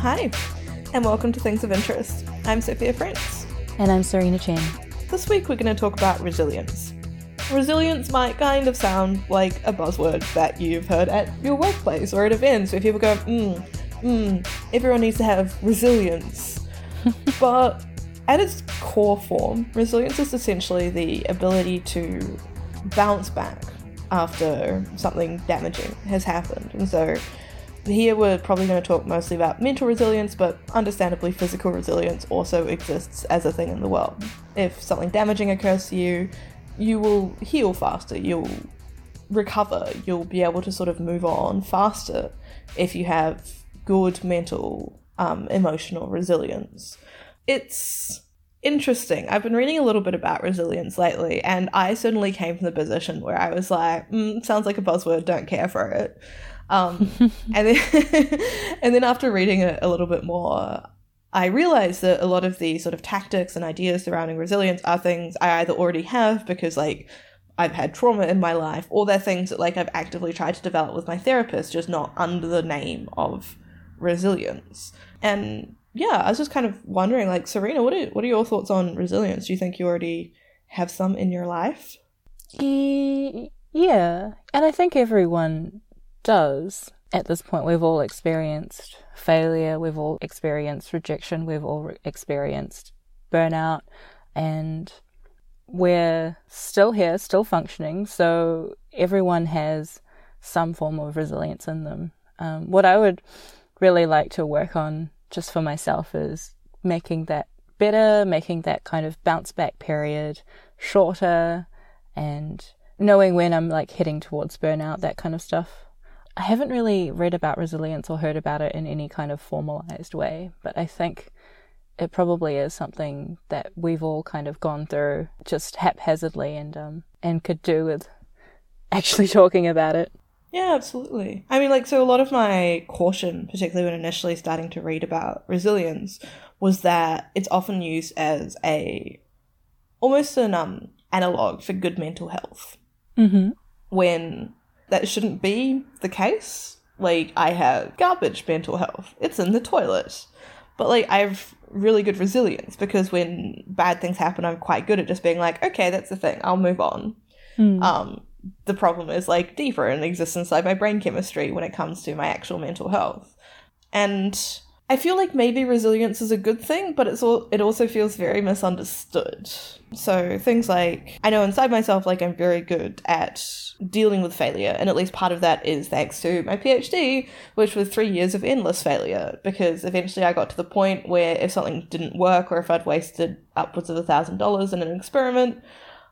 Hi, and welcome to Things of Interest. I'm Sophia Prince. And I'm Serena Chen. This week we're going to talk about resilience. Resilience might kind of sound like a buzzword that you've heard at your workplace or at events where people go, mm, mm, everyone needs to have resilience. but at its core form, resilience is essentially the ability to bounce back after something damaging has happened. And so here we're probably going to talk mostly about mental resilience, but understandably, physical resilience also exists as a thing in the world. If something damaging occurs to you, you will heal faster, you'll recover, you'll be able to sort of move on faster if you have good mental, um, emotional resilience. It's interesting. I've been reading a little bit about resilience lately, and I certainly came from the position where I was like, mm, sounds like a buzzword, don't care for it. Um, and then, and then after reading it a little bit more, I realized that a lot of the sort of tactics and ideas surrounding resilience are things I either already have because like I've had trauma in my life, or they're things that like I've actively tried to develop with my therapist, just not under the name of resilience. And yeah, I was just kind of wondering, like Serena, what are what are your thoughts on resilience? Do you think you already have some in your life? Yeah, and I think everyone does. At this point, we've all experienced failure, we've all experienced rejection, we've all experienced burnout, and we're still here, still functioning. So everyone has some form of resilience in them. Um, what I would really like to work on just for myself is making that better, making that kind of bounce back period shorter, and knowing when I'm like heading towards burnout, that kind of stuff. I haven't really read about resilience or heard about it in any kind of formalized way, but I think it probably is something that we've all kind of gone through just haphazardly and um and could do with actually talking about it. Yeah, absolutely. I mean, like, so a lot of my caution, particularly when initially starting to read about resilience, was that it's often used as a almost an um analog for good mental health. Mm-hmm. When that shouldn't be the case. Like, I have garbage mental health, it's in the toilet. But, like, I have really good resilience because when bad things happen, I'm quite good at just being like, okay, that's the thing, I'll move on. Mm. Um, the problem is like deeper and exists inside my brain chemistry when it comes to my actual mental health. And I feel like maybe resilience is a good thing, but it's all it also feels very misunderstood. So things like I know inside myself like I'm very good at dealing with failure, and at least part of that is thanks to my PhD, which was three years of endless failure, because eventually I got to the point where if something didn't work or if I'd wasted upwards of a thousand dollars in an experiment,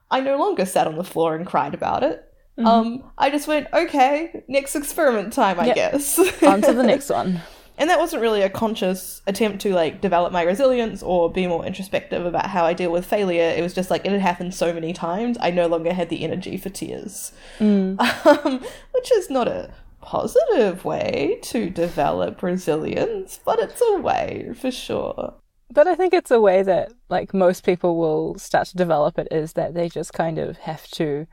I no longer sat on the floor and cried about it. Mm-hmm. Um, I just went, okay, next experiment time, I yep. guess. On to the next one. And that wasn't really a conscious attempt to like develop my resilience or be more introspective about how I deal with failure. It was just like it had happened so many times, I no longer had the energy for tears. Mm. Um, which is not a positive way to develop resilience, but it's a way for sure. But I think it's a way that like most people will start to develop it is that they just kind of have to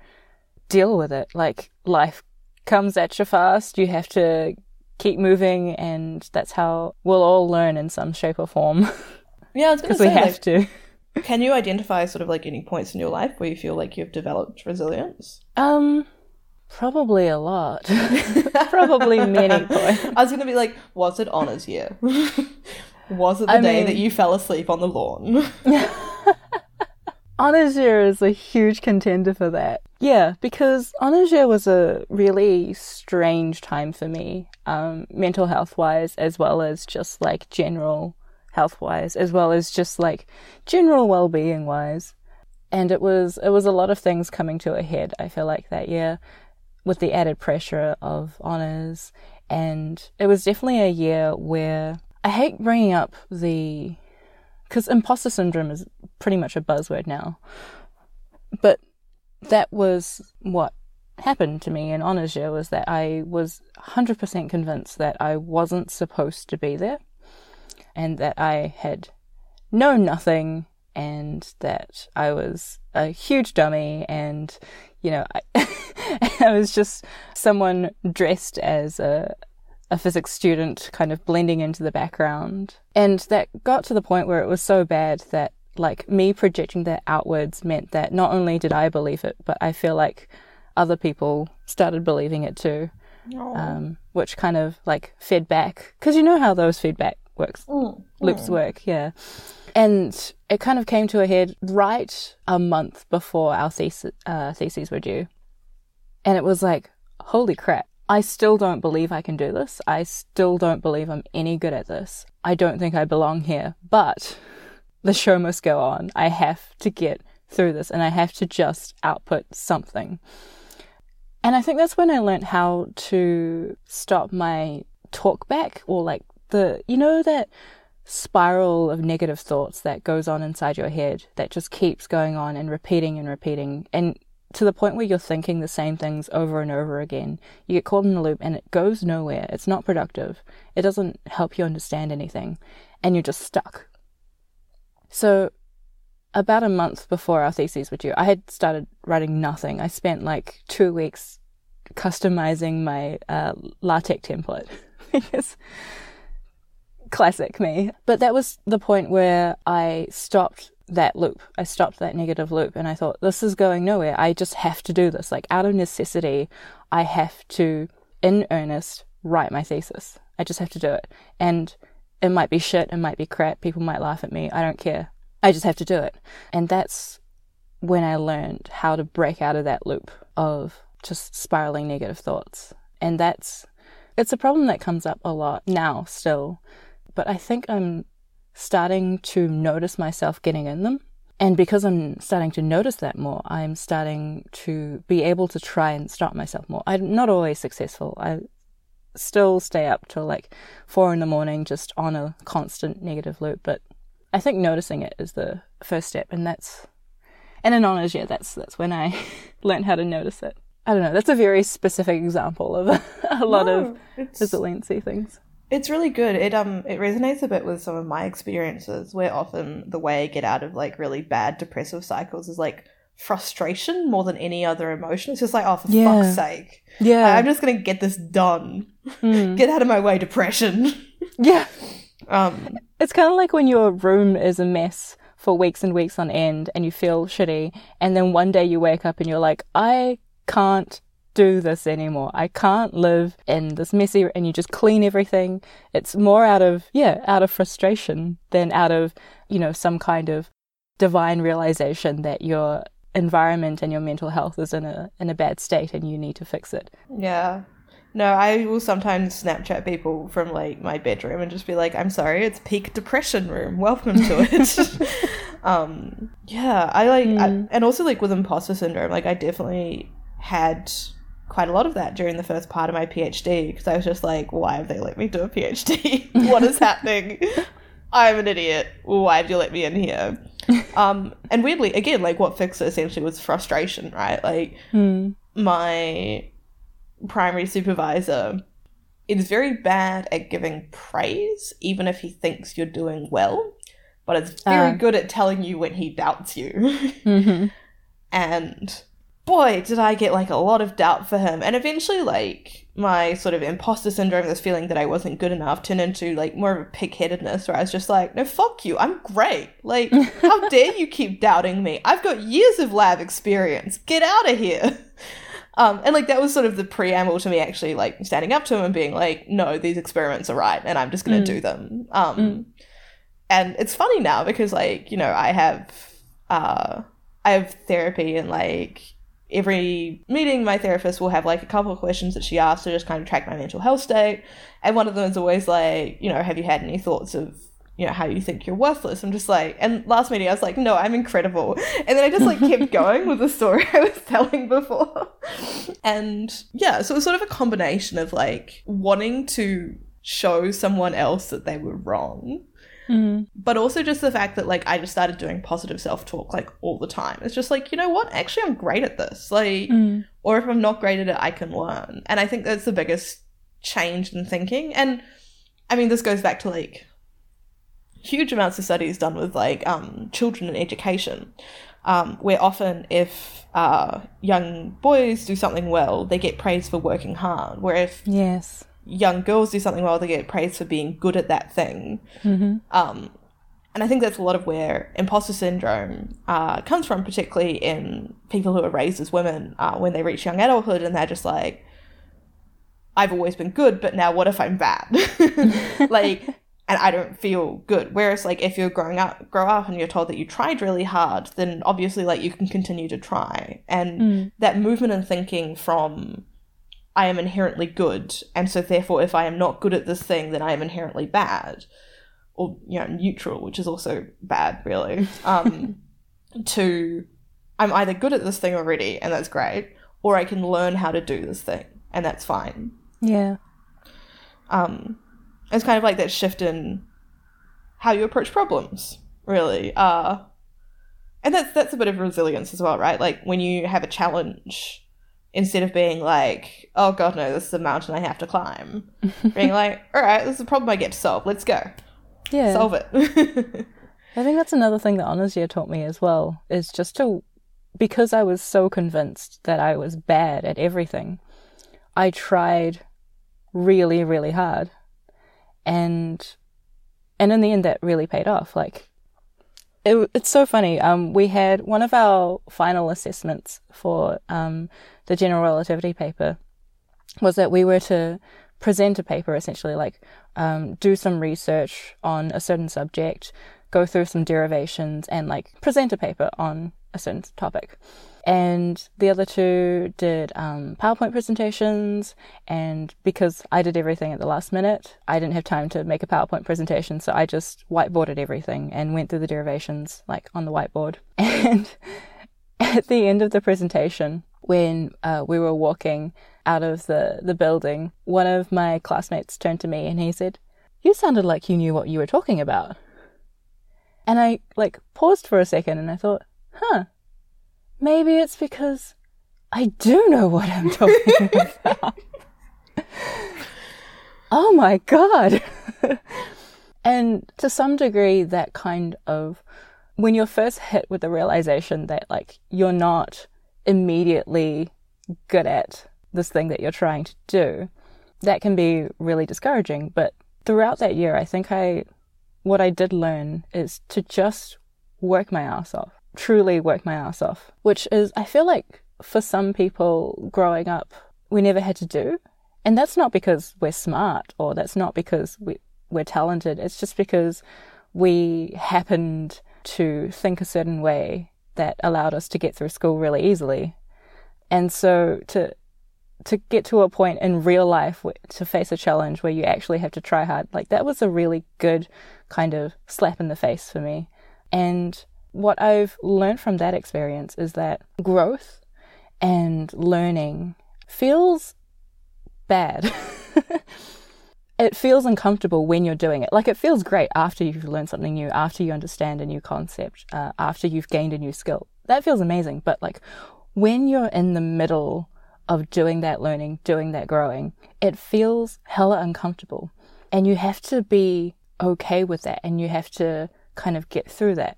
deal with it. Like life comes at you fast, you have to keep moving, and that's how we'll all learn in some shape or form. Yeah, because we have like, to. Can you identify sort of like any points in your life where you feel like you've developed resilience? Um, probably a lot. probably many points. I was gonna be like, was it honors year? was it the I day mean... that you fell asleep on the lawn? Year is a huge contender for that. Yeah, because year was a really strange time for me, um, mental health wise, as well as just like general health wise, as well as just like general well being wise. And it was it was a lot of things coming to a head. I feel like that year, with the added pressure of honors, and it was definitely a year where I hate bringing up the because imposter syndrome is pretty much a buzzword now. But that was what happened to me in honours year was that I was 100% convinced that I wasn't supposed to be there and that I had known nothing and that I was a huge dummy and you know I, I was just someone dressed as a a physics student kind of blending into the background. And that got to the point where it was so bad that like me projecting that outwards meant that not only did I believe it, but I feel like other people started believing it too. Um, which kind of like fed back because you know how those feedback works Mm, loops mm. work, yeah. And it kind of came to a head right a month before our thesis, uh, theses were due. And it was like, holy crap, I still don't believe I can do this. I still don't believe I'm any good at this. I don't think I belong here. But the show must go on. I have to get through this and I have to just output something. And I think that's when I learned how to stop my talk back or like the, you know, that spiral of negative thoughts that goes on inside your head that just keeps going on and repeating and repeating. And to the point where you're thinking the same things over and over again. You get caught in a loop and it goes nowhere. It's not productive. It doesn't help you understand anything. And you're just stuck. So, about a month before our theses were due, I had started writing nothing. I spent like two weeks customizing my uh, LaTeX template because classic me. But that was the point where I stopped that loop. I stopped that negative loop and I thought, this is going nowhere. I just have to do this. Like, out of necessity, I have to, in earnest, write my thesis. I just have to do it. And it might be shit, it might be crap, people might laugh at me. I don't care. I just have to do it. And that's when I learned how to break out of that loop of just spiraling negative thoughts. And that's, it's a problem that comes up a lot now still. But I think I'm starting to notice myself getting in them. And because I'm starting to notice that more, I'm starting to be able to try and stop myself more. I'm not always successful. I still stay up till like four in the morning just on a constant negative loop. But I think noticing it is the first step. And that's, and in honors, yeah, that's, that's when I learned how to notice it. I don't know. That's a very specific example of a, a lot No, of resiliency things. It's really good. It um it resonates a bit with some of my experiences where often the way I get out of like really bad depressive cycles is like frustration more than any other emotion. It's just like, oh for Yeah. fuck's sake. Yeah. I'm just gonna get this done. Mm. Get out of my way, depression. Yeah. Um It's kind of like when your room is a mess for weeks and weeks on end and you feel shitty, and then one day you wake up and you're like, I can't do this anymore. I can't live in this messy, and you just clean everything. It's more out of, yeah, out of frustration than out of, you know, some kind of divine realization that your environment and your mental health is in a in a bad state and you need to fix it. Yeah. No, I will sometimes Snapchat people from like my bedroom and just be like, "I'm sorry, it's peak depression room. Welcome to it." um, yeah, I like, I, Mm. and also like with imposter syndrome, like I definitely had quite a lot of that during the first part of my PhD because I was just like, "Why have they let me do a PhD? what is happening? I'm an idiot. Why have you let me in here?" um, and weirdly, again, like what fixed it essentially was frustration, right? Like Hmm. my primary supervisor is very bad at giving praise, even if he thinks you're doing well, but it's very Ah. good at telling you when he doubts you. hmm and boy, did I get like a lot of doubt for him. And eventually, like, my sort of imposter syndrome, this feeling that I wasn't good enough, turned into like more of a pig headedness where I was just like, no, fuck you, I'm great. Like, how dare you keep doubting me? I've got years of lab experience. Get out of here. Um, and like that was sort of the preamble to me actually like standing up to him and being like, no, these experiments are right, and I'm just gonna Mm. do them. Um, Mm. and it's funny now because like you know I have uh, I have therapy and like every meeting my therapist will have like a couple of questions that she asks to just kind of track my mental health state, and one of them is always like, you know, have you had any thoughts of you know how you think you're worthless? I'm just like and last meeting i was like no i'm incredible. And then i just like kept going with the story i was telling before. And yeah so it was sort of a combination of like wanting to show someone else that they were wrong hmm but also just the fact that like i just started doing positive self-talk like all the time. It's just like you know what? Actually i'm great at this. Like Mm. or if i'm not great at it i can learn. And i think that's the biggest change in thinking. And i mean this goes back to like huge amounts of studies done with like um, children and education um, where often if uh, young boys do something well they get praised for working hard. Where if Yes. Young girls do something well, they get praised for being good at that thing. Mm-hmm. Um, and I think that's a lot of where imposter syndrome uh, comes from, particularly in people who are raised as women uh, when they reach young adulthood and they're just like, I've always been good, but now what if I'm bad? like, and I don't feel good. Whereas, like, if you're growing up, grow up and you're told that you tried really hard, then obviously, like, you can continue to try. And Mm. that movement and thinking from, I am inherently good, and so therefore, if I am not good at this thing, then I am inherently bad, or you know, neutral, which is also bad, really. Um, to, I'm either good at this thing already, and that's great, or I can learn how to do this thing, and that's fine Yeah. um, it's kind of like that shift in how you approach problems, really. Uh, and that's that's a bit of resilience as well, right? Like when you have a challenge, instead of being like, "Oh God, no, this is a mountain I have to climb," being like, "All right, this is a problem I get to solve. Let's go Yeah. solve it." I think that's another thing that honors year taught me as well is just to because I was so convinced that I was bad at everything. I tried really really hard and and in the end that really paid off like it, it's so funny um we had one of our final assessments for um the general relativity paper was that we were to present a paper essentially like um, do some research on a certain subject go through some derivations and like present a paper on a certain topic and the other two did um, PowerPoint presentations. And because I did everything at the last minute, I didn't have time to make a PowerPoint presentation, so I just whiteboarded everything and went through the derivations like on the whiteboard. And at the end of the presentation, when uh, we were walking out of the, the building, one of my classmates turned to me and he said, "You sounded like you knew what you were talking about." And I like paused for a second and I thought, "Huh." Maybe it's because I do know what I'm talking about. oh my god. and to some degree, that kind of, when you're first hit with the realization that, like, you're not immediately good at this thing that you're trying to do, that can be really discouraging. But throughout that year, I think I, what I did learn is to just work my ass off truly work my ass off, which is, I feel like for some people growing up, we never had to do. And that's not because we're smart or that's not because we, we're talented. It's just because we happened to think a certain way that allowed us to get through school really easily. And so to, to get to a point in real life to face a challenge where you actually have to try hard, like that was a really good kind of slap in the face for me. And what I've learned from that experience is that growth and learning feels bad. it feels uncomfortable when you're doing it. Like it feels great after you've learned something new, after you understand a new concept, uh, after you've gained a new skill. That feels amazing. But like when you're in the middle of doing that learning, doing that growing, it feels hella uncomfortable. And you have to be okay with that and you have to kind of get through that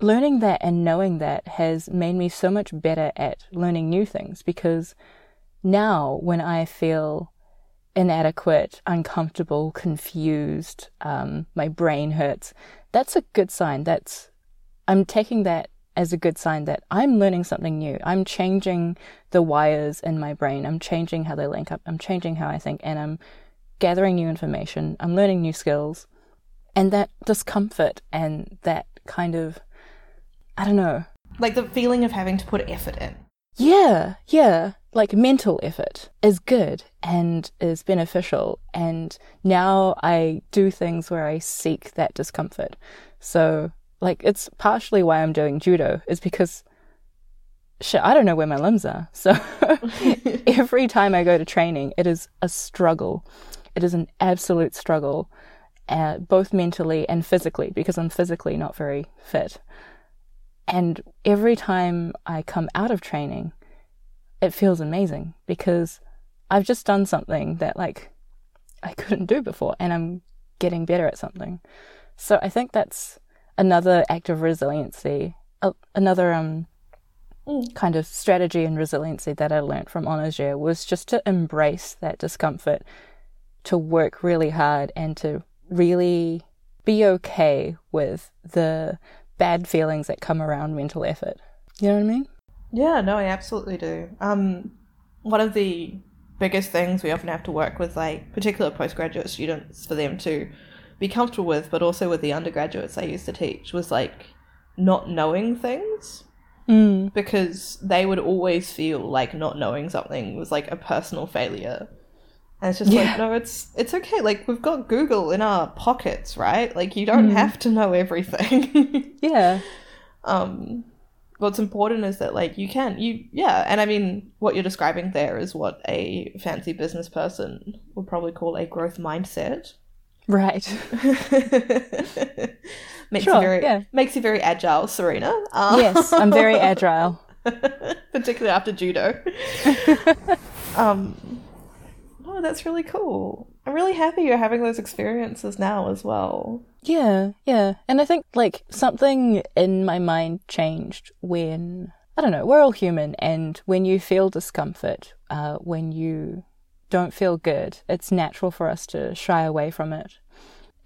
learning that and knowing that has made me so much better at learning new things because now when I feel inadequate, uncomfortable, confused, um, my brain hurts, that's a good sign. That's, I'm taking that as a good sign that I'm learning something new. I'm changing the wires in my brain. I'm changing how they link up. I'm changing how I think and I'm gathering new information. I'm learning new skills. And that discomfort and that kind of I don't know. Like the feeling of having to put effort in. Yeah, yeah. Like mental effort is good and is beneficial. And now I do things where I seek that discomfort. So, like, it's partially why I'm doing judo, is because shit, I don't know where my limbs are. So every time I go to training, it is a struggle. It is an absolute struggle, uh, both mentally and physically, because I'm physically not very fit. And every time I come out of training, it feels amazing because I've just done something that like I couldn't do before and I'm getting better at something. So I think that's another act of resiliency, uh, another um Mm. kind of strategy and resiliency that I learned from Honors Year was just to embrace that discomfort to work really hard and to really be okay with the bad feelings that come around mental effort. You know what I mean? Yeah, no, I absolutely do. Um, one of the biggest things we often have to work with, like particular postgraduate students, for them to be comfortable with, but also with the undergraduates I used to teach, was like not knowing things. Mm. Because they would always feel like not knowing something was like a personal failure. And it's just Yeah. like, no, it's it's okay. Like we've got Google in our pockets, right? Like you don't Mm. have to know everything. Yeah. um what's important is that like you can you yeah and i mean what you're describing there is what a fancy business person would probably call a growth mindset Right. makes Sure, you very yeah. makes you very agile serena um, yes, I'm very agile. particularly after judo um oh that's really cool i'm really happy you're having those experiences now as well Yeah, yeah. And I think like something in my mind changed when I don't know, we're all human and when you feel discomfort, uh, when you don't feel good, it's natural for us to shy away from it.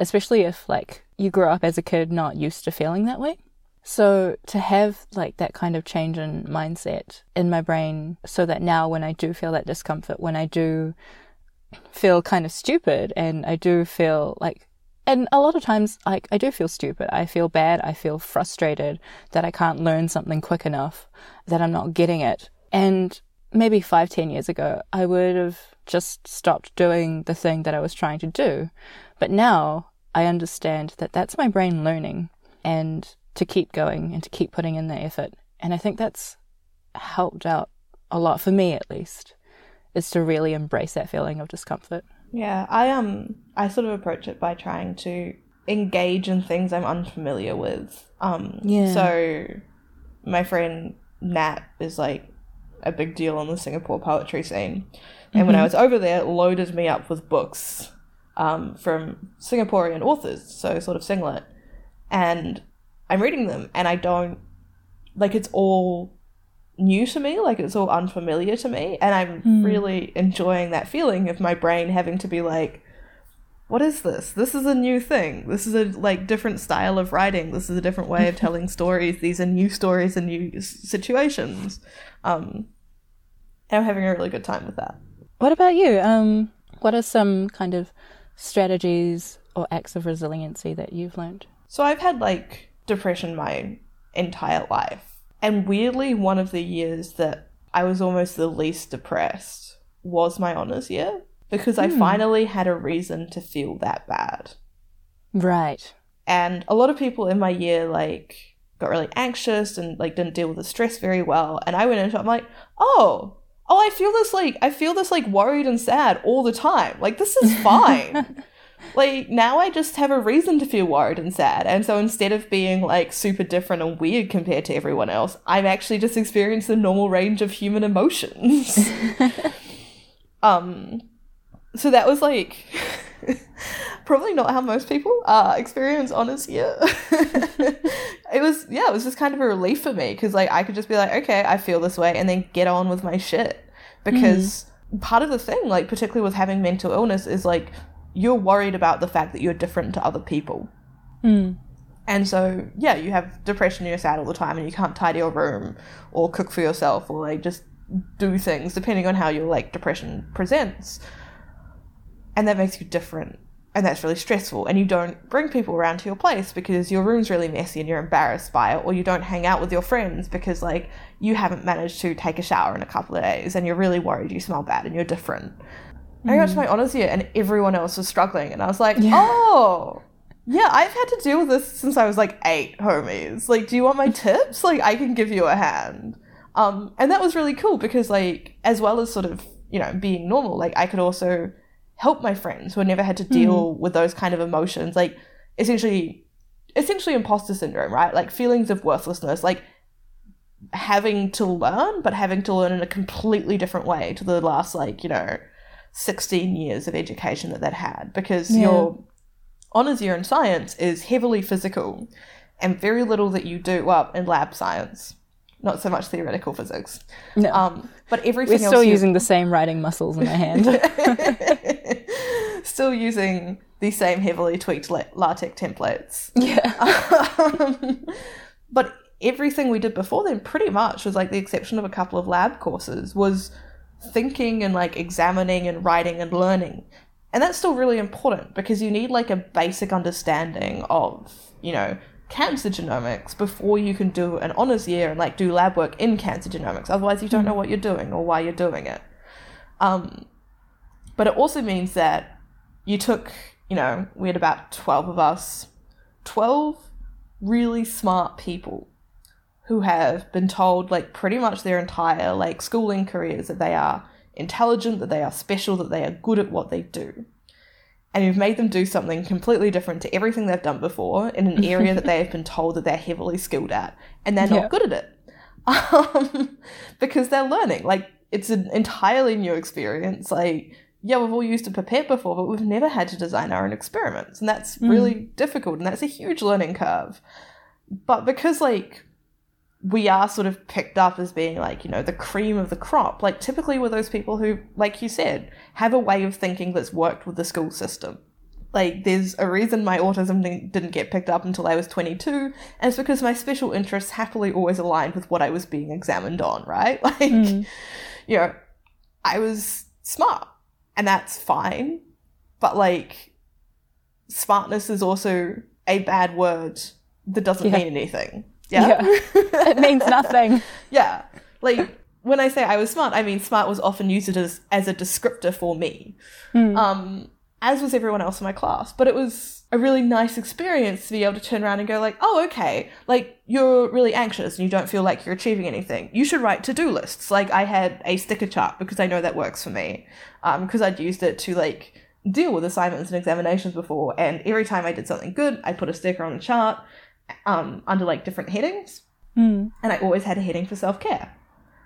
Especially if like you grew up as a kid not used to feeling that way. So to have like that kind of change in mindset in my brain so that now when I do feel that discomfort, when I do feel kind of stupid and I do feel like and a lot of times like I do feel stupid. I feel bad, I feel frustrated that I can't learn something quick enough, that I'm not getting it. And maybe five, ten years ago I would have just stopped doing the thing that I was trying to do. But now I understand that that's my brain learning and to keep going and to keep putting in the effort. And I think that's helped out a lot for me at least, is to really embrace that feeling of discomfort. Yeah, I um I sort of approach it by trying to engage in things I'm unfamiliar with. Um Yeah. so my friend Nat is like a big deal on the Singapore poetry scene. And when I was over there, loaded me up with books um, from Singaporean authors, so sort of SingLit. And I'm reading them and I don't like it's all new to me, like it's all unfamiliar to me. And I'm really enjoying that feeling of my brain having to be like, what is this? This is a new thing. This is a like different style of writing. This is a different way of telling stories. These are new stories and new situations. Um, and I'm having a really good time with that. What about you? Um, what are some kind of strategies or acts of resiliency that you've learned? So I've had like depression my entire life. And weirdly, one of the years that I was almost the least depressed was my honours year because I hmm. finally had a reason to feel that bad. Right. And a lot of people in my year like got really anxious and like didn't deal with the stress very well. And I went into it, I'm like, oh, oh, I feel this like I feel this like worried and sad all the time. Like this is fine. Like now I just have a reason to feel worried and sad. And so instead of being like super different and weird compared to everyone else, I'm actually just experiencing the normal range of human emotions. um so that was like probably not how most people uh, experience honors year. it was yeah, it was just kind of a relief for me because like I could just be like, okay, I feel this way, and then get on with my shit. Because part of the thing, like particularly with having mental illness, is like you're worried about the fact that you're different to other people. Mm. And so, yeah, you have depression, you're sad all the time, and you can't tidy your room or cook for yourself or like just do things depending on how your like depression presents. And that makes you different. And that's really stressful. And you don't bring people around to your place because your room's really messy and you're embarrassed by it, or you don't hang out with your friends because like you haven't managed to take a shower in a couple of days and you're really worried you smell bad and you're different. I got to my honours year and everyone else was struggling, and I was like, oh, yeah, I've had to deal with this since I was like eight, homies. Like, do you want my tips? Like, I can give you a hand. Um, and that was really cool because, like, as well as sort of, you know, being normal, like, I could also help my friends who had never had to deal with those kind of emotions. Like, essentially, essentially imposter syndrome, right? Like, feelings of worthlessness, like, having to learn, but having to learn in a completely different way to the last, like, you know, 16 years of education that they'd had because Yeah. your honours year in science is heavily physical and very little that you do well in lab science not so much theoretical physics No. um, but We're still you- using the same writing muscles in our hand. still using the same heavily tweaked LaTeX templates. Yeah. Um, but everything we did before then, pretty much, was like the exception of a couple of lab courses, was thinking and like examining and writing and learning. And that's still really important because you need like a basic understanding of, you know, cancer genomics before you can do an honors year and like do lab work in cancer genomics. Otherwise, you don't know what you're doing or why you're doing it. Um, but it also means that you took, you know, we had about 12 of us, 12 really smart people who have been told like pretty much their entire like schooling careers that they are intelligent, that they are special, that they are good at what they do. And you've made them do something completely different to everything they've done before in an area that they have been told that they're heavily skilled at, and they're Yeah. not good at it. Um, because they're learning. Like, it's an entirely new experience. Like, yeah, we've all used a pipette before, but we've never had to design our own experiments. And that's really difficult, and that's a huge learning curve. But because, like, we are sort of picked up as being like, you know, the cream of the crop. Like, typically, we're those people who, like you said, have a way of thinking that's worked with the school system. Like, there's a reason my autism didn't- get picked up until I was 22, and it's because my special interests happily always aligned with what I was being examined on, right? Like, Mm. you know, I was smart, and that's fine. But, like, smartness is also a bad word that doesn't Yeah. mean anything. Yeah. Yeah. it means nothing. Yeah. Like when I say I was smart, I mean smart was often used as as a descriptor for me. Hmm. Um, as was everyone else in my class. But it was a really nice experience to be able to turn around and go like, oh, okay, like you're really anxious and you don't feel like you're achieving anything. You should write to-do lists. Like I had a sticker chart because I know that works for me. Um, because I'd used it to like deal with assignments and examinations before, and every time I did something good, I put a sticker on the chart, um, under like different headings Mm. and I always had a heading for self care.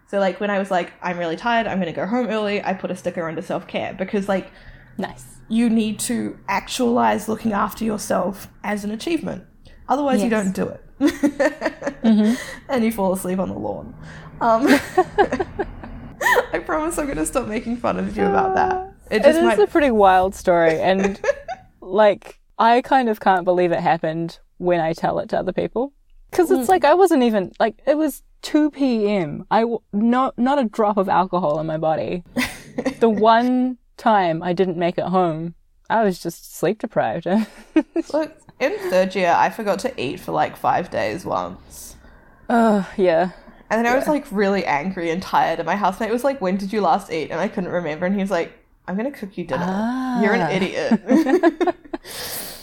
So like when I was like, I'm really tired, I'm gonna go home early, I put a sticker under self care because like Nice. you need to actualize looking after yourself as an achievement. Otherwise, you don't do it, and you fall asleep on the lawn. Um, I promise I'm gonna stop making fun of you about that. It It is might. a pretty wild story, and like I kind of can't believe it happened when I tell it to other people because Mm. it's like I wasn't even like it was two p.m. I w- not not a drop of alcohol in my body. the one time I didn't make it home, I was just sleep deprived. Look, in third year, I forgot to eat for like five days once. Oh yeah, And then I was like really angry and tired, and my housemate was like, "When did you last eat?" And I couldn't remember, and he was like, "I'm gonna cook you dinner. You're Ah. an idiot."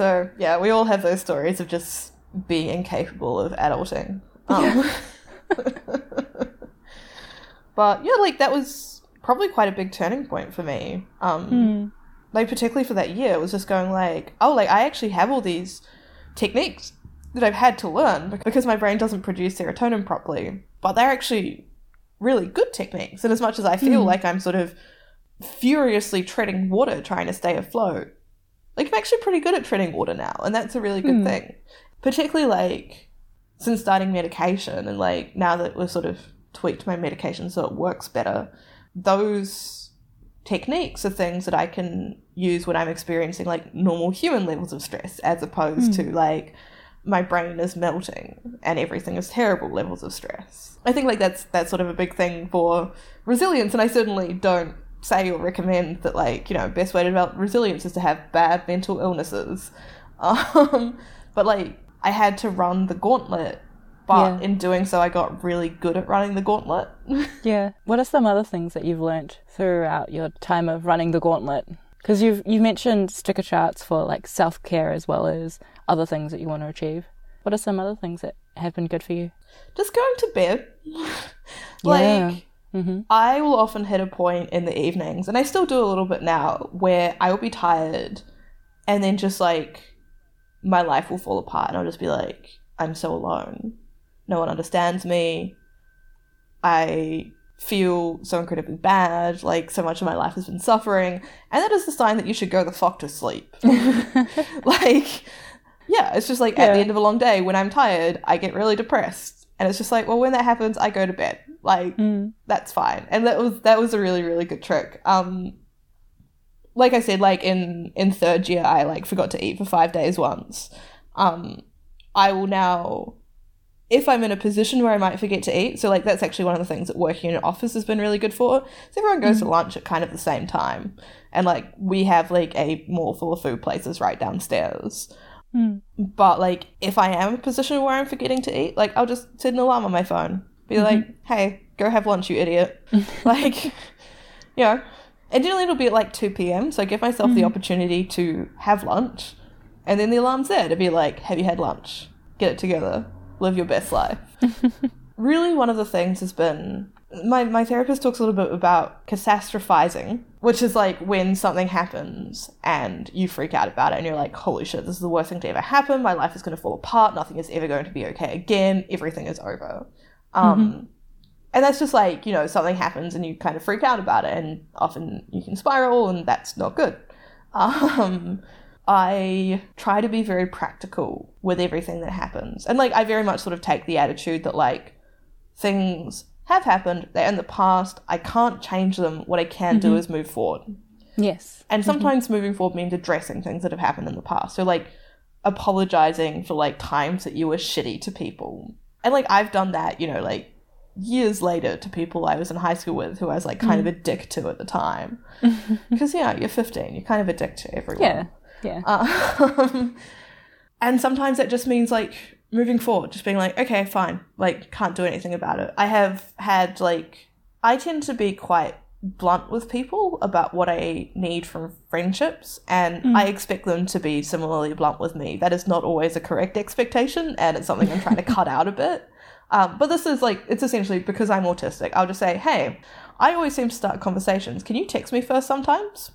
so yeah, we all have those stories of just being incapable of adulting. Um, but yeah, like that was probably quite a big turning point for me. Um, Hmm. like particularly for that year, it was just going like, oh, like I actually have all these techniques that I've had to learn because my brain doesn't produce serotonin properly, but they're actually really good techniques. And as much as I feel like I'm sort of furiously treading water trying to stay afloat, like I'm actually pretty good at treading water now, and that's a really good Hmm. thing. Particularly like since starting medication and like now that we've sort of tweaked my medication so it works better, those techniques are things that I can use when I'm experiencing like normal human levels of stress as opposed to like my brain is melting and everything is terrible levels of stress. I think like that's that's sort of a big thing for resilience and I certainly don't say or recommend that like, you know, best way to develop resilience is to have bad mental illnesses. Um but like I had to run the gauntlet but Yeah. in doing so I got really good at running the gauntlet. yeah. What are some other things that you've learned throughout your time of running the gauntlet? Because you've you mentioned sticker charts for like self care as well as other things that you want to achieve. What are some other things that have been good for you? Just going to bed. like Yeah. Mm-hmm. I will often hit a point in the evenings, and I still do a little bit now, where I will be tired and then just like my life will fall apart, and I'll just be like, I'm so alone. No one understands me. I feel so incredibly bad. Like, so much of my life has been suffering. And that is the sign that you should go the fuck to sleep. like, yeah, it's just like at the end of a long day, when I'm tired, I get really depressed. And it's just like, well, when that happens, I go to bed. Like, Mm. that's fine. And that was that was a really really good trick. Um, like I said, like in in third year, I like forgot to eat for five days once. Um, I will now, if I'm in a position where I might forget to eat. So like that's actually one of the things that working in an office has been really good for. So everyone goes to lunch at kind of the same time, and like we have like a mall full of food places right downstairs. Mm. But like if I am in a position where I'm forgetting to eat, like I'll just set an alarm on my phone. Be like, mm-hmm. hey, go have lunch, you idiot. like, you know. And generally it'll be at like 2 p.m. So I give myself the mm-hmm. opportunity to have lunch. And then the alarm's there to be like, have you had lunch? Get it together. Live your best life. really, one of the things has been my, my therapist talks a little bit about catastrophizing, which is like when something happens and you freak out about it and you're like, holy shit, this is the worst thing to ever happen. My life is going to fall apart. Nothing is ever going to be okay again. Everything is over. Um, And that's just like, you know, something happens and you kind of freak out about it, and often you can spiral, and that's not good. Um, I try to be very practical with everything that happens. And like, I very much sort of take the attitude that, like, things have happened, they're in the past, I can't change them. What I can do is move forward. Yes. And sometimes moving forward means addressing things that have happened in the past. So, like, apologizing for like times that you were shitty to people. And like, I've done that, you know, like years later to people I was in high school with who I was like kind of a dick to at the time. Because, yeah, you're 15, you're kind of a dick to everyone. Yeah. Yeah. Um, and sometimes that just means like moving forward, just being like, okay, fine, like can't do anything about it. I have had like, I tend to be quite blunt with people about what I need from friendships, and I expect them to be similarly blunt with me. That is not always a correct expectation, and it's something I'm trying to cut out a bit. Um, but this is like, it's essentially because I'm autistic. I'll just say, hey, I always seem to start conversations. Can you text me first sometimes?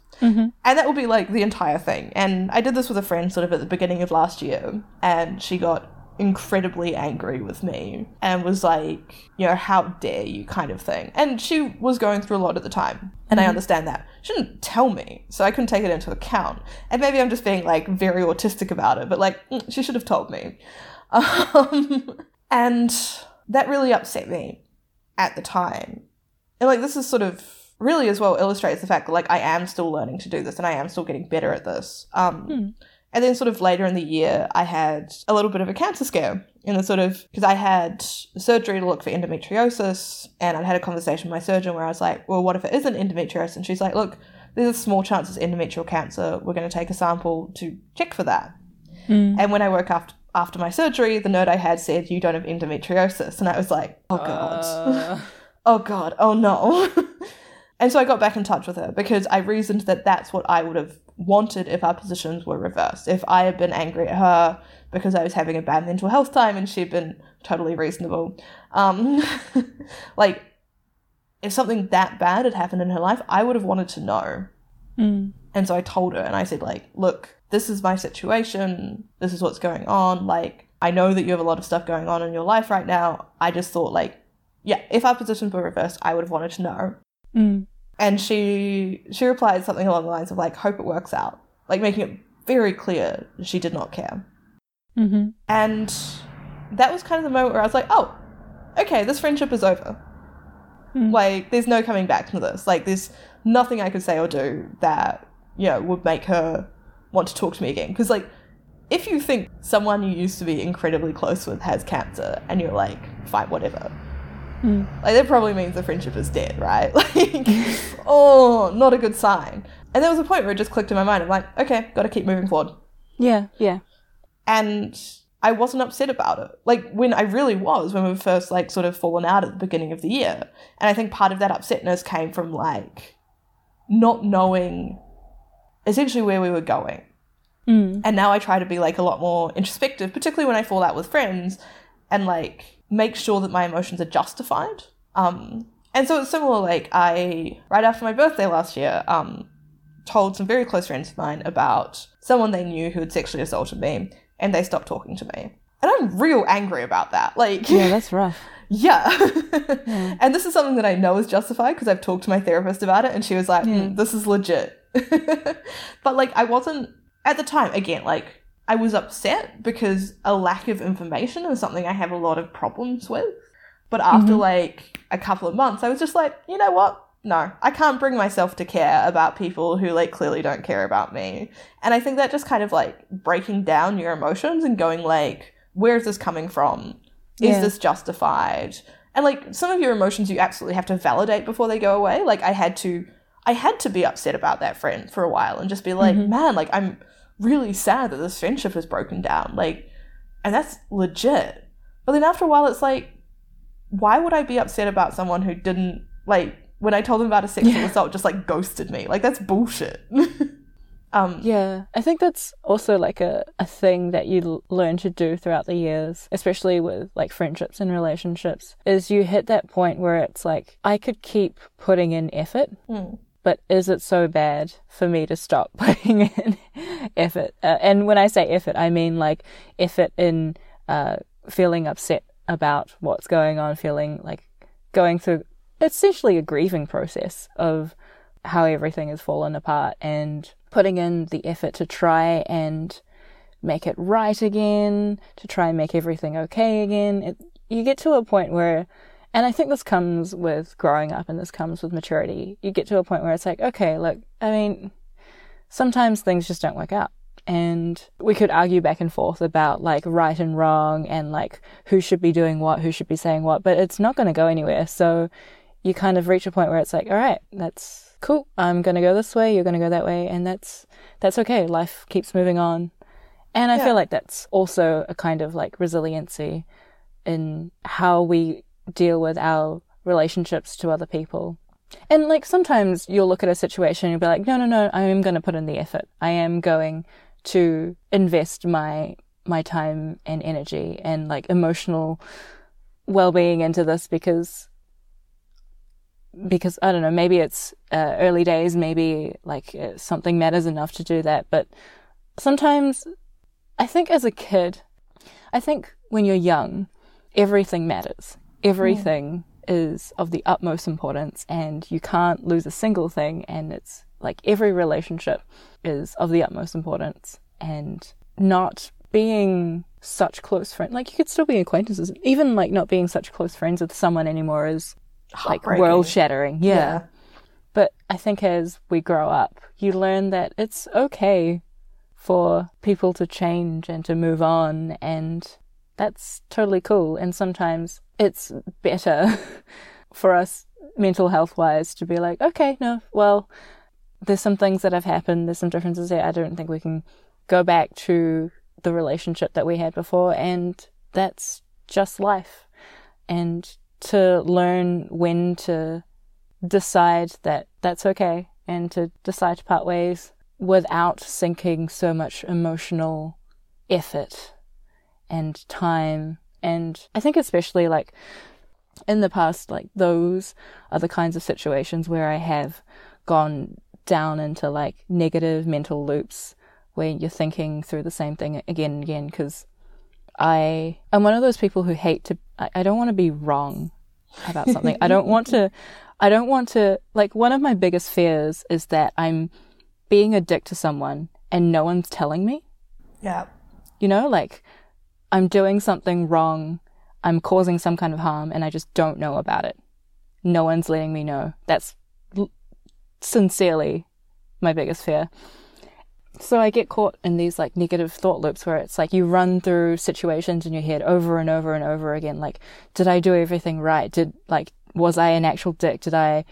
And that will be like the entire thing. And I did this with a friend sort of at the beginning of last year, and she got incredibly angry with me and was like, you know, how dare you kind of thing. And she was going through a lot at the time. And I understand that. She didn't tell me, so I couldn't take it into account. And maybe I'm just being like very autistic about it, but like, mm, she should have told me. Um, and that really upset me at the time. And like this is sort of really as well illustrates the fact that like I am still learning to do this and I am still getting better at this. Um and then sort of later in the year I had a little bit of a cancer scare in the sort of because I had surgery to look for endometriosis and I'd had a conversation with my surgeon where I was like, well what if it isn't endometriosis? And she's like, look, there's a small chance it's endometrial cancer. We're going to take a sample to check for that. And when I woke up after my surgery, the note I had said, You don't have endometriosis. And I was like, Oh God. Uh, oh God. Oh no. and so I got back in touch with her because I reasoned that that's what I would have wanted if our positions were reversed. If I had been angry at her because I was having a bad mental health time and she'd been totally reasonable. Um, like, if something that bad had happened in her life, I would have wanted to know. mm, And so I told her and I said, like, look, this is my situation. This is what's going on. Like, I know that you have a lot of stuff going on in your life right now. I just thought, like, yeah, if our positions were reversed, I would have wanted to know. mm, And she she replied something along the lines of like, hope it works out. Like making it very clear she did not care. mm-hmm. And that was kind of the moment where I was like, oh, okay, this friendship is over. Hmm. Like, there's no coming back from this. Like, there's nothing I could say or do that, you know, would make her want to talk to me again. Because, like, if you think someone you used to be incredibly close with has cancer and you're like, fine, whatever, Mm. like, that probably means the friendship is dead, right? Like, oh, not a good sign. And there was a point where it just clicked in my mind. I'm like, okay, gotta keep moving forward Yeah, yeah. and I wasn't upset about it. Like when I really was when we were first like sort of fallen out at the beginning of the year. And I think part of that upsetness came from like not knowing essentially where we were going. Mm. And now I try to be like a lot more introspective, particularly when I fall out with friends and like make sure that my emotions are justified. Um and so it's similar like I right after my birthday last year, um told some very close friends of mine about someone they knew who had sexually assaulted me and they stopped talking to me. And I'm real angry about that. Like Yeah, that's rough. yeah. and this is something that I know is justified because I've talked to my therapist about it and she was like, Yeah. "Mm, this is legit. but like, I wasn't, at the time, again, like, I was upset because a lack of information is something I have a lot of problems with. But after Mhm. like a couple of months, I was just like, you know what? no, I can't bring myself to care about people who like clearly don't care about me. And I think that just kind of like breaking down your emotions and going like, where is this coming from? Is Yeah. this justified? And like some of your emotions you absolutely have to validate before they go away. Like I had to I had to be upset about that friend for a while and just be like, man, like I'm really sad that this friendship has broken down. Like and that's legit. But then after a while it's like why would I be upset about someone who didn't like when I told them about a sexual Yeah. assault just like ghosted me? Like that's bullshit. um Yeah, I think that's also like a, a thing that you l- learn to do throughout the years, especially with like friendships and relationships, is you hit that point where it's like, I could keep putting in effort, mm, but is it so bad for me to stop putting in effort? Uh, and when I say effort, I mean like effort in uh, feeling upset about what's going on, feeling like going through essentially a grieving process of how everything has fallen apart and putting in the effort to try and make it right again, to try and make everything okay again. It, you get to a point where, and I think this comes with growing up and this comes with maturity, you get to a point where it's like, okay, look, I mean, sometimes things just don't work out. And we could argue back and forth about like right and wrong and like who should be doing what, who should be saying what, but it's not going to go anywhere. So you kind of reach a point where it's like, all right, that's cool. I'm going to go this way, you're going to go that way, and that's that's okay. Life keeps moving on. And I Yeah. feel like that's also a kind of like resiliency in how we deal with our relationships to other people. And like sometimes you'll look at a situation and you'll be like, no, no, no, I am going to put in the effort. I am going to invest my my time and energy and like emotional well-being into this because because I don't know, maybe it's uh, early days, maybe like uh, something matters enough to do that. But sometimes I think as a kid, I think when you're young, everything matters. Everything is of the utmost importance, and you can't lose a single thing. And it's like every relationship is of the utmost importance, and not being such close friends. Like you could still be acquaintances, even like not being such close friends with someone anymore is like world shattering. Yeah. Yeah. But I think as we grow up, you learn that it's okay for people to change and to move on, and that's totally cool. And sometimes it's better for us, mental health wise, to be like, okay, no, well, there's some things that have happened, there's some differences there. I don't think we can go back to the relationship that we had before, and that's just life. And to learn when to decide that that's okay and to decide to part ways without sinking so much emotional effort and time. And I think, especially like in the past, like those are the kinds of situations where I have gone down into like negative mental loops where you're thinking through the same thing again and again because I am one of those people who hate to, I, I don't want to be wrong about something. I don't want to, I don't want to, like, one of my biggest fears is that I'm being a dick to someone and no one's telling me. Yeah. You know, like, I'm doing something wrong, I'm causing some kind of harm, and I just don't know about it. No one's letting me know. That's l- sincerely my biggest fear. So I get caught in these like negative thought loops where it's like you run through situations in your head over and over and over again. Like, did I do everything right? Did like, was I an actual dick? Did I,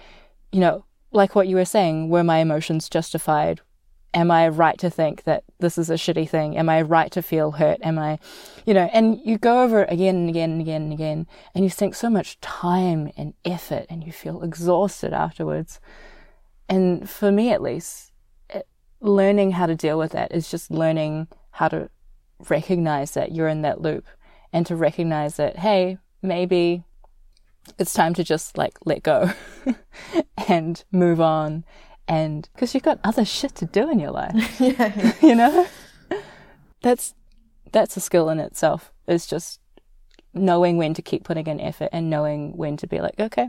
you know, like what you were saying, were my emotions justified? Am I right to think that this is a shitty thing? Am I right to feel hurt? Am I, you know, and you go over it again and again and again and again, and you sink so much time and effort and you feel exhausted afterwards. And for me, at least, it, learning how to deal with that is just learning how to recognize that you're in that loop and to recognize that, hey, maybe it's time to just like let go and move on. And because you've got other shit to do in your life, yeah. you know? That's, that's a skill in itself. It's just knowing when to keep putting in effort and knowing when to be like, okay,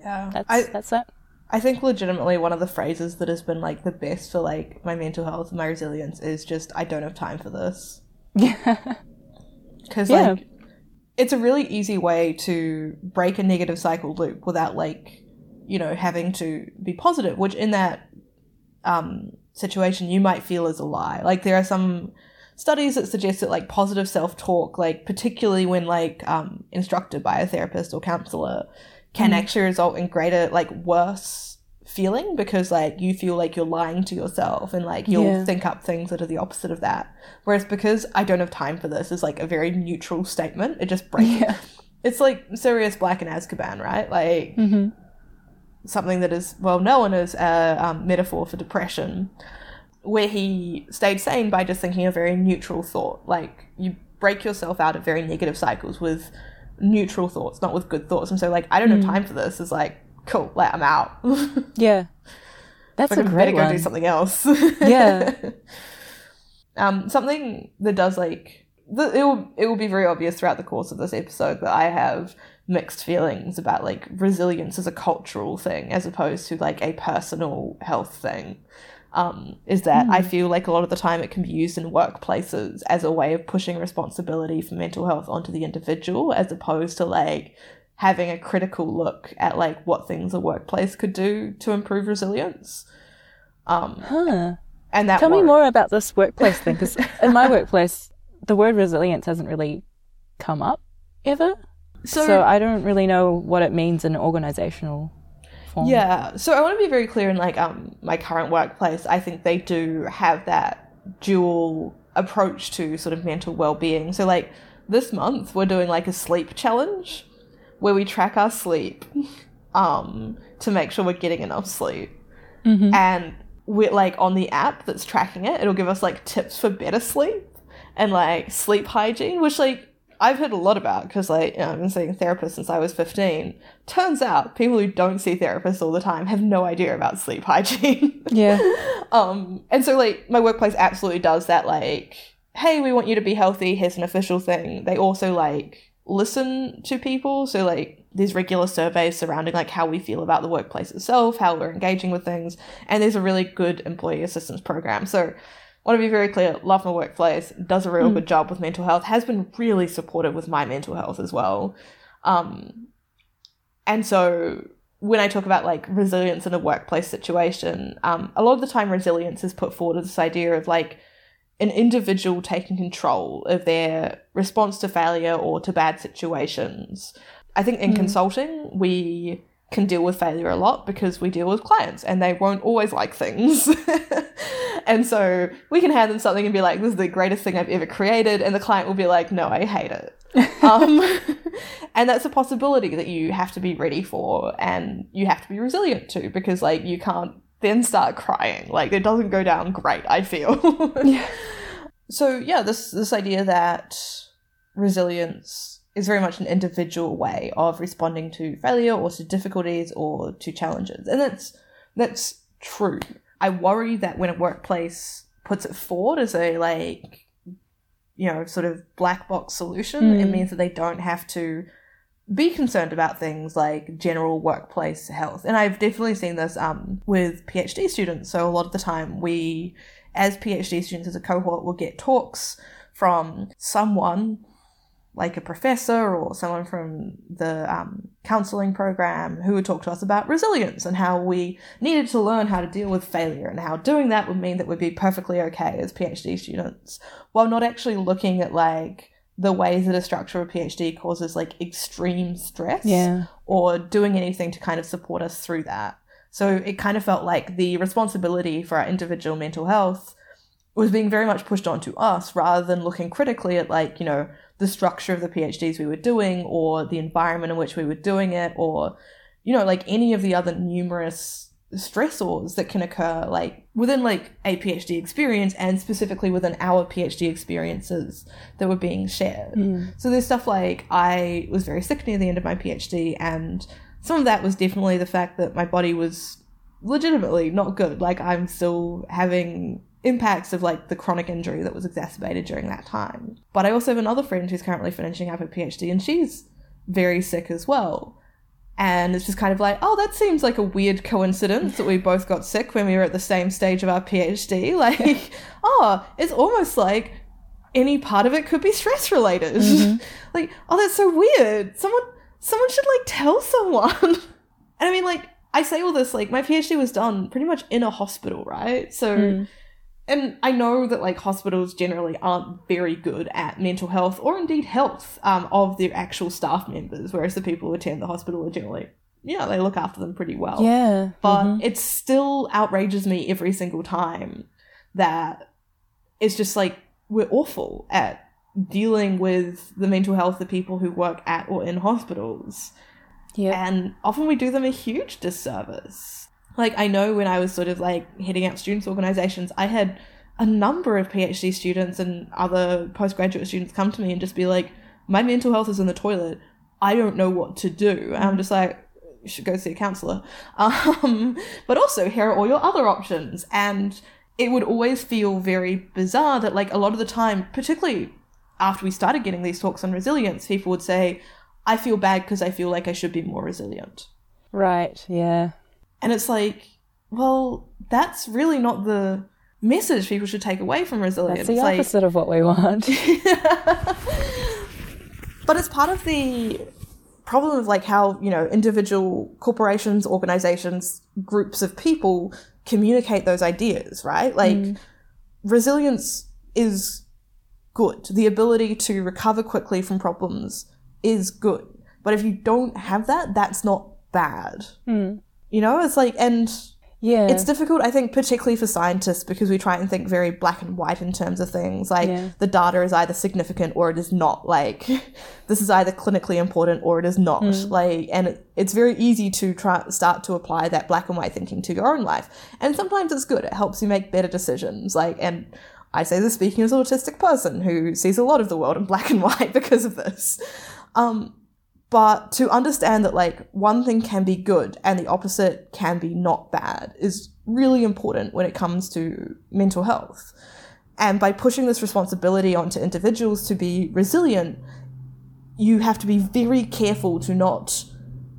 Yeah. that's, I, that's that. I think legitimately one of the phrases that has been like the best for like my mental health and my resilience is just I don't have time for this. Yeah. Because Yeah. like it's a really easy way to break a negative cycle loop without like you know, having to be positive, which in that um, situation you might feel is a lie. Like there are some studies that suggest that like positive self-talk, like particularly when like um, instructed by a therapist or counselor, can Mm. actually result in greater like worse feeling because like you feel like you're lying to yourself and like you'll Yeah. think up things that are the opposite of that. Whereas because I don't have time for this is like a very neutral statement. It just breaks. Yeah. It's like Sirius Black in Azkaban, right? Like hmm something that is well known as a um, metaphor for depression, where he stayed sane by just thinking a very neutral thought. Like you break yourself out of very negative cycles with neutral thoughts, not with good thoughts. And so, like, I don't have time for this. Is like, cool, like I'm out. Yeah. That's like, a better great go one. do something else. Yeah. um, something that does like the, it will it will be very obvious throughout the course of this episode that I have mixed feelings about like resilience as a cultural thing as opposed to like a personal health thing. Um, is that I feel like a lot of the time it can be used in workplaces as a way of pushing responsibility for mental health onto the individual as opposed to like having a critical look at like what things a workplace could do to improve resilience. Um, Huh. and that Tell me more about this workplace thing, because in my workplace, the word resilience hasn't really come up ever. So, So, I don't really know what it means in organizational form. yeah, so I want to be very clear in like um my current workplace. I think they do have that dual approach to sort of mental well-being. So like this month we're doing like a sleep challenge where we track our sleep um to make sure we're getting enough sleep. Mhm. And we're like on the app that's tracking it, it'll give us like tips for better sleep and like sleep hygiene, which like I've heard a lot about because like you know, I've been seeing therapists since I was 15. Turns out people who don't see therapists all the time have no idea about sleep hygiene. Yeah. um, and so like my workplace absolutely does that like, hey, we want you to be healthy, here's an official thing. They also like listen to people. So like there's regular surveys surrounding like how we feel about the workplace itself, how we're engaging with things, and there's a really good employee assistance program. So want to be very clear, love my workplace, does a real good job with mental health, has been really supportive with my mental health as well. Um, and so when I talk about like resilience in a workplace situation, um, a lot of the time resilience is put forward as this idea of like an individual taking control of their response to failure or to bad situations. I think in consulting, we can deal with failure a lot because we deal with clients and they won't always like things. and so we can hand them something and be like, this is the greatest thing I've ever created. And the client will be like, no, I hate it. um, and that's a possibility that you have to be ready for and you have to be resilient to because, like, you can't then start crying. Like, it doesn't go down great, I feel. Yeah. So, yeah, this, this idea that resilience is very much an individual way of responding to failure or to difficulties or to challenges. And that's that's true. I worry that when a workplace puts it forward as a like you know, sort of black box solution, it Mm. means that they don't have to be concerned about things like general workplace health. And I've definitely seen this um, with PhD students. So a lot of the time, we, as PhD students, as a cohort, will get talks from someone like a professor or someone from the um, counseling program who would talk to us about resilience and how we needed to learn how to deal with failure and how doing that would mean that we'd be perfectly okay as PhD students while not actually looking at like the ways that a structure of PhD causes like extreme stress Yeah. or doing anything to kind of support us through that. So it kind of felt like the responsibility for our individual mental health was being very much pushed onto us rather than looking critically at like, you know, the structure of the PhDs we were doing or the environment in which we were doing it or, you know, like any of the other numerous stressors that can occur like within like a PhD experience and specifically within our PhD experiences that were being shared. Mm. So there's stuff like I was very sick near the end of my PhD, and some of that was definitely the fact that my body was legitimately not good. Like I'm still having impacts of like the chronic injury that was exacerbated during that time. But I also have another friend who's currently finishing up her PhD, and she's very sick as well. And it's just kind of like, oh, that seems like a weird coincidence that we both got sick when we were at the same stage of our PhD. Like, oh, it's almost like any part of it could be stress related. like, oh, that's so weird. Someone, someone should like tell someone. and I mean, like, I say all this like my PhD was done pretty much in a hospital, right? So Mm. And I know that like hospitals generally aren't very good at mental health or indeed health um, of their actual staff members, whereas the people who attend the hospital are generally, yeah, they look after them pretty well. Yeah. But mhm. it still outrages me every single time that it's just like we're awful at dealing with the mental health of people who work at or in hospitals. yeah. And often we do them a huge disservice. Like, I know when I was sort of like heading up students' organizations, I had a number of PhD students and other postgraduate students come to me and just be like, my mental health is in the toilet. I don't know what to do. And I'm just like, you should go see a counselor. Um, but also, here are all your other options. And it would always feel very bizarre that, like, a lot of the time, particularly after we started getting these talks on resilience, people would say, I feel bad because I feel like I should be more resilient. Right. Yeah. And it's like, well, that's really not the message people should take away from resilience. That's the Like- opposite of what we want. but it's part of the problem of like how you know individual corporations organizations groups of people communicate those ideas right? Like mm. resilience is good. The ability to recover quickly from problems is good. But if you don't have that that's not bad hmm. You know it's like and yeah. it's difficult, I think, particularly for scientists because we try and think very black and white in terms of things. Like Yeah. the data is either significant or it is not. Like this is either clinically important or it is not. Like, and it, it's very easy to try start to apply that black and white thinking to your own life. And sometimes it's good. It helps you make better decisions. Like, and I say this speaking as an autistic person who sees a lot of the world in black and white because of this. Um, but to understand that like one thing can be good and the opposite can be not bad is really important when it comes to mental health. And by pushing this responsibility onto individuals to be resilient you have to be very careful to not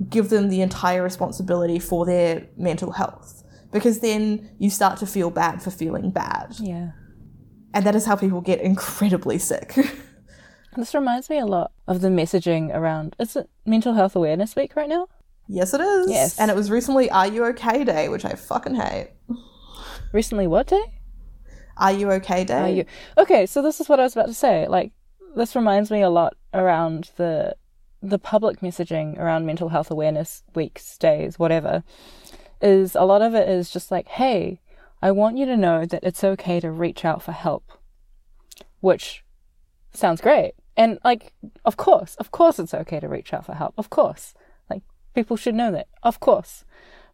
give them the entire responsibility for their mental health. Because then you start to feel bad for feeling bad. Yeah. and that is how people get incredibly sick This reminds me a lot of the messaging around. Is it Mental Health Awareness Week right now? yes it is Yes. and it was recently are you okay day which i fucking hate Recently, what day? Are you okay day? Are you okay? So this is what I was about to say. Like, this reminds me a lot around the the public messaging around mental health awareness weeks, days, whatever. Is a lot of it is just like, hey, I want you to know that it's okay to reach out for help, which sounds great. And like, of course, of course, it's okay to reach out for help. Of course, like people should know that. Of course,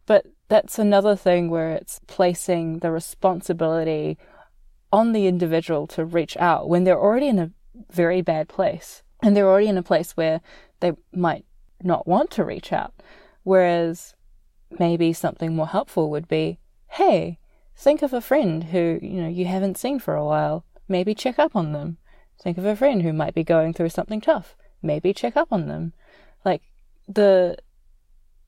but that's another thing where it's placing the responsibility on the individual to reach out when they're already in a very bad place and they're already in a place where they might not want to reach out. Whereas maybe something more helpful would be, hey, think of a friend who, you know, you haven't seen for a while. Maybe check up on them. Think of a friend who might be going through something tough. Maybe check up on them. Like the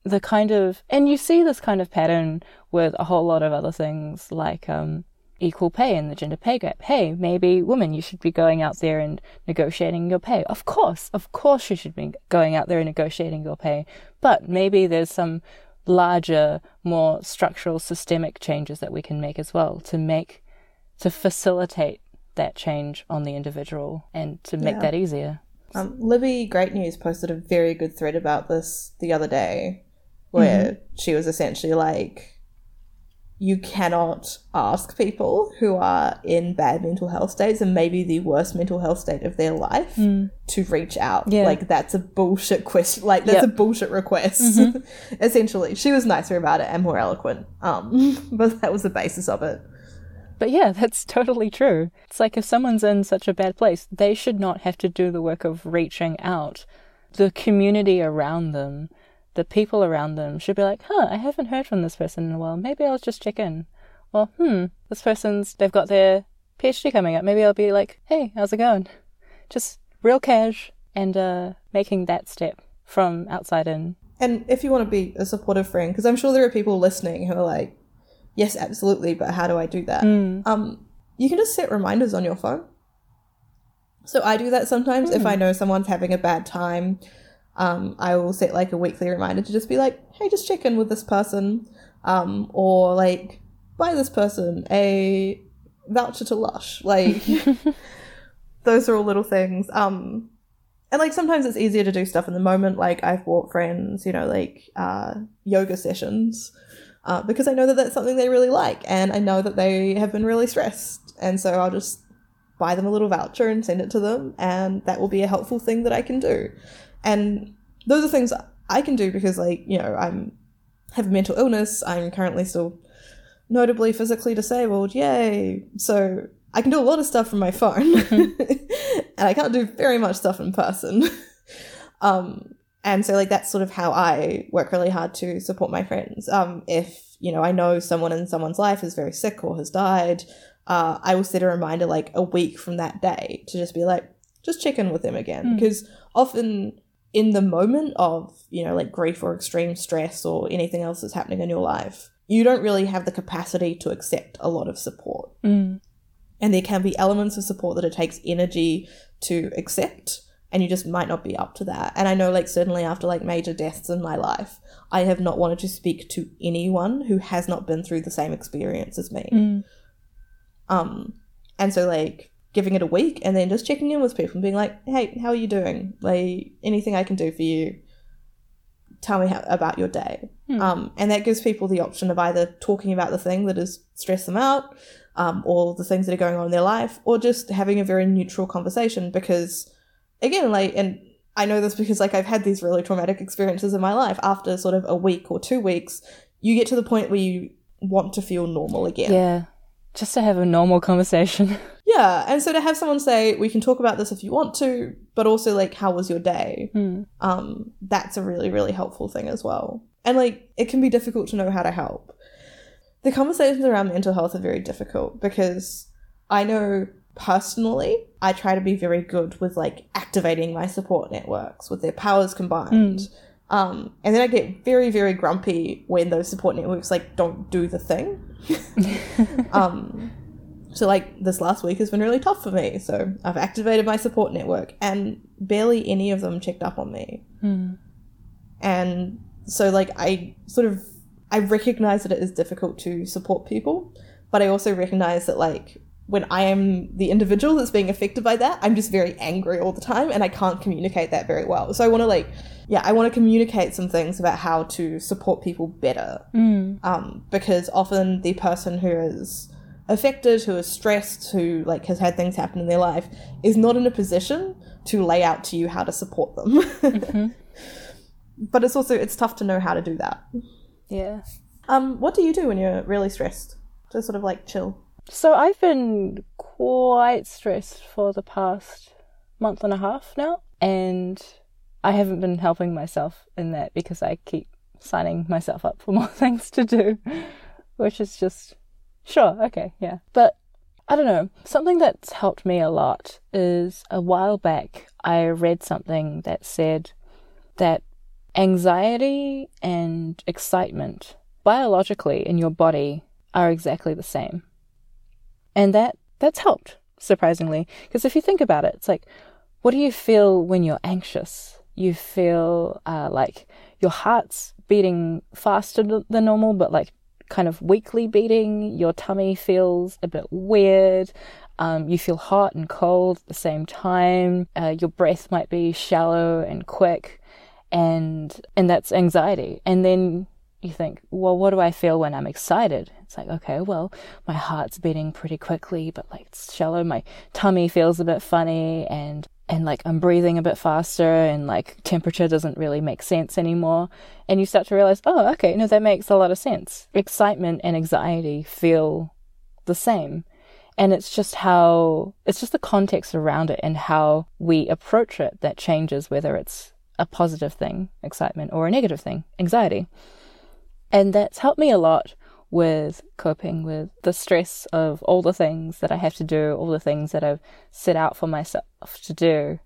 the kind of and you see this kind of pattern with a whole lot of other things like um equal pay and the gender pay gap. Hey, maybe women, you should be going out there and negotiating your pay. Of course, of course you should be going out there and negotiating your pay. But maybe there's some larger, more structural, systemic changes that we can make as well to make, to facilitate that change on the individual and to make Yeah. that easier. Um, Libby Great News posted a very good thread about this the other day, where she was essentially like, you cannot ask people who are in bad mental health states and maybe the worst mental health state of their life to reach out. Yeah. Like that's a bullshit question. Like that's Yep. a bullshit request. Essentially, she was nicer about it and more eloquent. Um, but that was the basis of it. But yeah, that's totally true. It's like if someone's in such a bad place, they should not have to do the work of reaching out. The community around them, the people around them should be like, huh, I haven't heard from this person in a while. Maybe I'll just check in. Well, hmm, this person's, they've got their PhD coming up. Maybe I'll be like, hey, how's it going? Just real cash and uh, making that step from outside in. And if you want to be a supportive friend, because I'm sure there are people listening who are like, yes, absolutely, but how do I do that? Um, you can just set reminders on your phone. So I do that sometimes if I know someone's having a bad time. Um, I will set like a weekly reminder to just be like, hey, just check in with this person, um, or like buy this person a voucher to Lush. Like those are all little things. Um, and like sometimes it's easier to do stuff in the moment. Like I've bought friends, you know, like uh, yoga sessions uh, because I know that that's something they really like, and I know that they have been really stressed, and so I'll just buy them a little voucher and send it to them, and that will be a helpful thing that I can do. And those are things I can do because, like, you know, I'm have a mental illness. I'm currently still notably physically disabled. Yay! So I can do a lot of stuff from my phone, and I can't do very much stuff in person. um, and so like that's sort of how I work really hard to support my friends. Um, if you know I know someone in someone's life is very sick or has died, uh, I will set a reminder like a week from that day to just be like, just check in with them again Mm. because often in the moment of you know like grief or extreme stress or anything else that's happening in your life, you don't really have the capacity to accept a lot of support, Mm. and there can be elements of support that it takes energy to accept and you just might not be up to that. And I know, like, certainly after like major deaths in my life, I have not wanted to speak to anyone who has not been through the same experience as me. Mm. Um, and so like giving it a week and then just checking in with people and being like, hey, how are you doing? Like, anything I can do for you? Tell me how, about your day. Hmm. Um, and that gives people the option of either talking about the thing that has stressed them out, um, or the things that are going on in their life, or just having a very neutral conversation. Because, again, like, and I know this because like I've had these really traumatic experiences in my life. After sort of a week or two weeks, you get to the point where you want to feel normal again. Yeah. Just to have a normal conversation. Yeah, and so to have someone say, "We can talk about this if you want to," but also like, "How was your day?" Mm. Um, that's a really really helpful thing as well. And like, it can be difficult to know how to help. The conversations around mental health are very difficult because I know personally, I try to be very good with like activating my support networks with their powers combined. Um, and then I get very, very grumpy when those support networks like don't do the thing. um, so like this last week has been really tough for me. So I've activated my support network, and barely any of them checked up on me. Mm. And so like I sort of I recognize that it is difficult to support people, but I also recognize that like when I am the individual that's being affected by that, I'm just very angry all the time and I can't communicate that very well. So I want to like yeah, I want to communicate some things about how to support people better. Mm. Um, because often the person who is affected, who is stressed, who like has had things happen in their life, is not in a position to lay out to you how to support them. Mhm. but it's also it's tough to know how to do that. Yeah. Um, what do you do when you're really stressed? To sort of like chill. So I've been quite stressed for the past month and a half now, and I haven't been helping myself in that because I keep signing myself up for more things to do, which is just sure, okay, yeah. But I don't know, something that's helped me a lot is a while back I read something that said that anxiety and excitement biologically in your body are exactly the same and that that's helped surprisingly. Because if you think about it it's like what do you feel when you're anxious? You feel uh, like your heart's beating faster than normal but like kind of weakly beating. Your tummy feels a bit weird. Um, you feel hot and cold at the same time. Uh, your breath might be shallow and quick. And and that's anxiety. And then you think well what do i feel when i'm excited? It's like okay well my heart's beating pretty quickly but like it's shallow. My tummy feels a bit funny and and like i'm breathing a bit faster and like temperature doesn't really make sense anymore. And you start to realize oh okay no that makes a lot of sense. Excitement and anxiety feel the same. And it's just how it's just the context around it and how we approach it that changes whether it's a positive thing excitement or a negative thing anxiety and that's helped me a lot with coping with the stress of all the things that I have to do, all the things that I've set out for myself to do,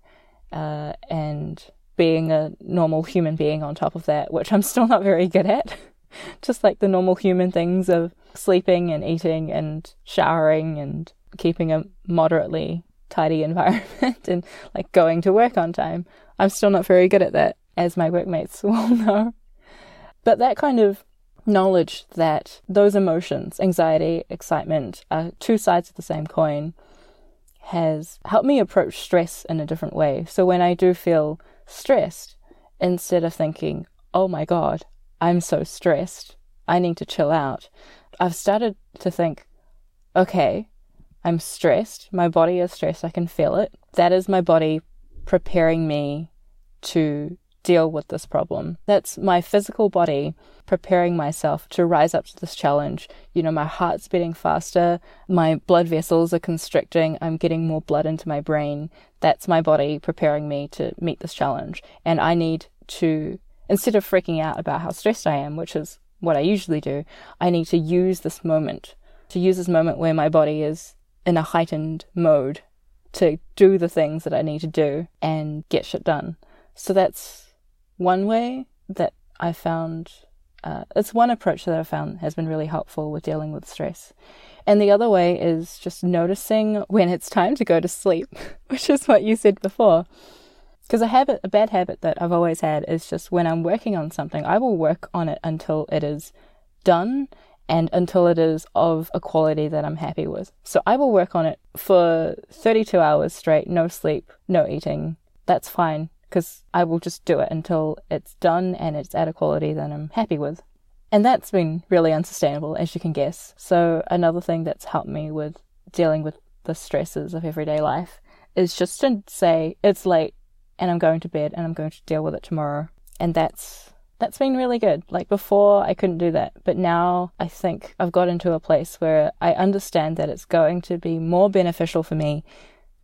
uh, and being a normal human being on top of that, which I'm still not very good at. Just like the normal human things of sleeping and eating and showering and keeping a moderately tidy environment and like going to work on time. I'm still not very good at that. as my workmates will know. But that kind of knowledge that those emotions, anxiety, excitement, are two sides of the same coin, has helped me approach stress in a different way. So when I do feel stressed, instead of thinking, oh my God, I'm so stressed, I need to chill out, I've started to think, okay, I'm stressed, my body is stressed, I can feel it. That is my body preparing me to deal with this problem. That's my physical body preparing myself to rise up to this challenge. You know, my heart's beating faster, my blood vessels are constricting, I'm getting more blood into my brain. That's my body preparing me to meet this challenge. And I need to, instead of freaking out about how stressed I am, which is what I usually do, I need to use this moment, to use this moment where my body is in a heightened mode to do the things that I need to do and get shit done. So that's one way that I found, uh, it's one approach that I found has been really helpful with dealing with stress. And the other way is just noticing when it's time to go to sleep, which is what you said before. Because a habit, a bad habit that I've always had is just when I'm working on something, I will work on it until it is done and until it is of a quality that I'm happy with. So I will work on it for 32 hours straight, no sleep, no eating. That's fine because I will just do it until it's done and it's at a quality that I'm happy with. And that's been really unsustainable, as you can guess. So, another thing that's helped me with dealing with the stresses of everyday life is just to say, it's late and I'm going to bed and I'm going to deal with it tomorrow. And that's that's been really good. Like before, I couldn't do that, but now I think I've got into a place where I understand that it's going to be more beneficial for me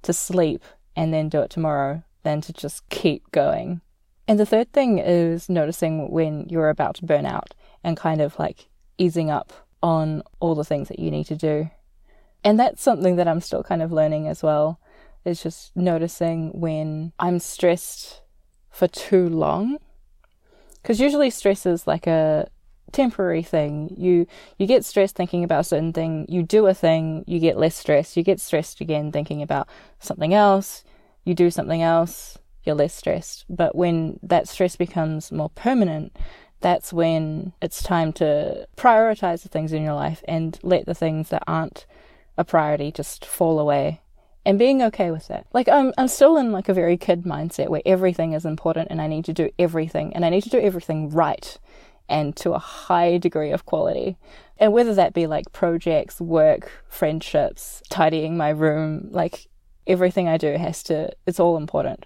to sleep and then do it tomorrow than to just keep going. And the third thing is noticing when you're about to burn out and kind of like easing up on all the things that you need to do. And that's something that I'm still kind of learning as well, is just noticing when I'm stressed for too long. Because usually stress is like a temporary thing. You you get stressed thinking about a certain thing, you do a thing, you get less stressed, you get stressed again thinking about something else, you do something else, you're less stressed. But when that stress becomes more permanent, that's when it's time to prioritize the things in your life and let the things that aren't a priority just fall away and being okay with that. Like I'm I'm still in like a very kid mindset where everything is important and I need to do everything and I need to do everything right and to a high degree of quality. And whether that be like projects, work, friendships, tidying my room, like everything I do has to, it's all important.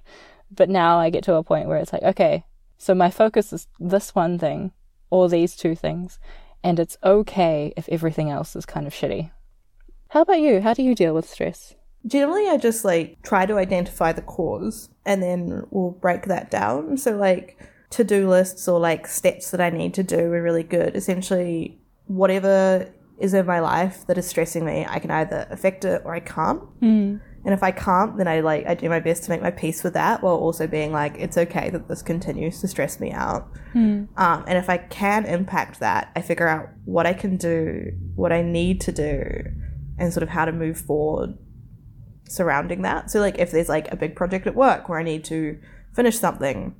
But now I get to a point where it's like, okay, so my focus is this one thing or these two things, and it's okay if everything else is kind of shitty. How about you? How do you deal with stress? Generally, I just like try to identify the cause and then we'll break that down. So, like, to do lists or like steps that I need to do are really good. Essentially, whatever is in my life that is stressing me, I can either affect it or I can't. Mm. And if I can't, then I like I do my best to make my peace with that, while also being like, it's okay that this continues to stress me out. Mm. Um, and if I can impact that, I figure out what I can do, what I need to do, and sort of how to move forward surrounding that. So like if there's like a big project at work where I need to finish something,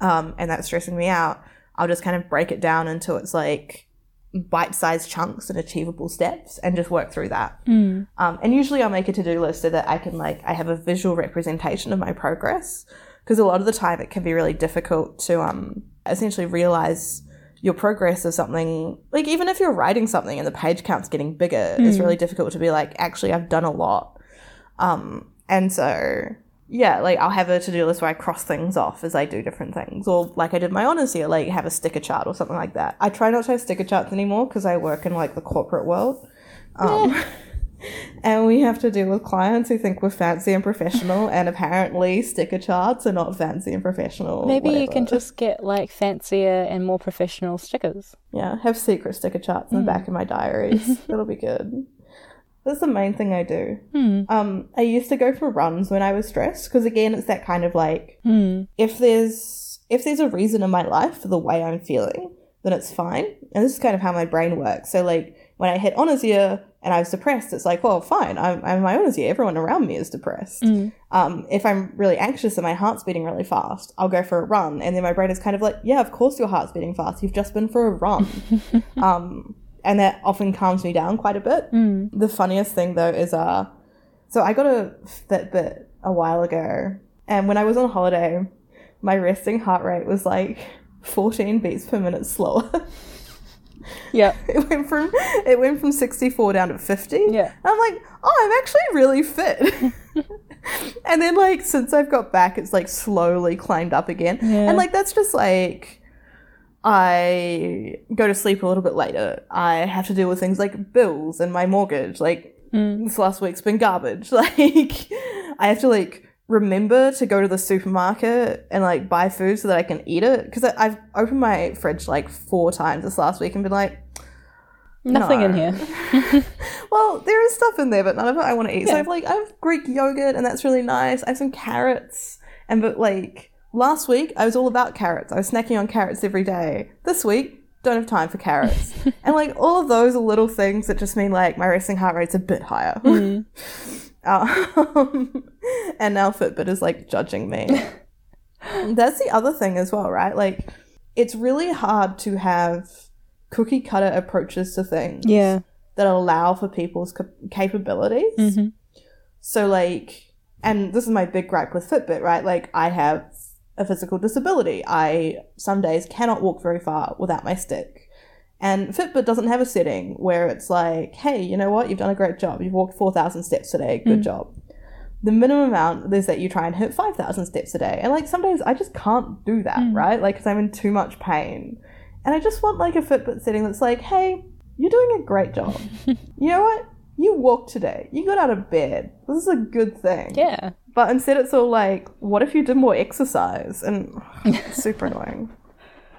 um, and that's stressing me out, I'll just kind of break it down until it's like bite-sized chunks and achievable steps and just work through that mm. um, and usually i'll make a to-do list so that i can like i have a visual representation of my progress because a lot of the time it can be really difficult to um, essentially realize your progress of something like even if you're writing something and the page count's getting bigger mm. it's really difficult to be like actually i've done a lot um, and so yeah, like I'll have a to do list where I cross things off as I do different things, or like I did my honors year, like have a sticker chart or something like that. I try not to have sticker charts anymore because I work in like the corporate world. Um, yeah. and we have to deal with clients who think we're fancy and professional, and apparently sticker charts are not fancy and professional. Maybe whatever. you can just get like fancier and more professional stickers. Yeah, have secret sticker charts in mm. the back of my diaries. That'll be good. That's the main thing I do. Hmm. Um, I used to go for runs when I was stressed because again, it's that kind of like hmm. if there's if there's a reason in my life for the way I'm feeling, then it's fine. And this is kind of how my brain works. So like when I hit honours year and I was depressed, it's like, well, fine, I'm, I'm my honours year. Everyone around me is depressed. Mm. Um, if I'm really anxious and my heart's beating really fast, I'll go for a run. And then my brain is kind of like, yeah, of course your heart's beating fast. You've just been for a run. um, and that often calms me down quite a bit. Mm. The funniest thing though is, uh, so I got a Fitbit a while ago. And when I was on holiday, my resting heart rate was like 14 beats per minute slower. Yeah. It went from it went from 64 down to 50. Yeah. And I'm like, oh, I'm actually really fit. and then like since I've got back, it's like slowly climbed up again. Yeah. And like that's just like I go to sleep a little bit later. I have to deal with things like bills and my mortgage. Like Mm. this last week's been garbage. Like I have to like remember to go to the supermarket and like buy food so that I can eat it because I've opened my fridge like four times this last week and been like, Nothing in here. well, there is stuff in there, but none of it I want to eat. So I've like I have Greek yogurt and that's really nice. I have some carrots and but like last week I was all about carrots. I was snacking on carrots every day. This week don't have time for carrots. and like all of those are little things that just mean like my resting heart rate's a bit higher. Mm. Um, and now Fitbit is like judging me. That's the other thing as well, right? Like it's really hard to have cookie cutter approaches to things Yeah. that allow for people's cap- capabilities. Mhm. So, like, and this is my big gripe with Fitbit, right? Like, I have a physical disability. I some days cannot walk very far without my stick. And Fitbit doesn't have a setting where it's like, hey, you know what? You've done a great job. You've walked 4,000 steps today. Good hmm. job. The minimum amount is that you try and hit 5,000 steps a day. And like, some days I just can't do that, hmm. right? Like, because I'm in too much pain. And I just want like a Fitbit setting that's like, hey, you're doing a great job. you know what? You walked today. You got out of bed. This is a good thing. Yeah. But instead, it's all like, what if you did more exercise? And it's super annoying.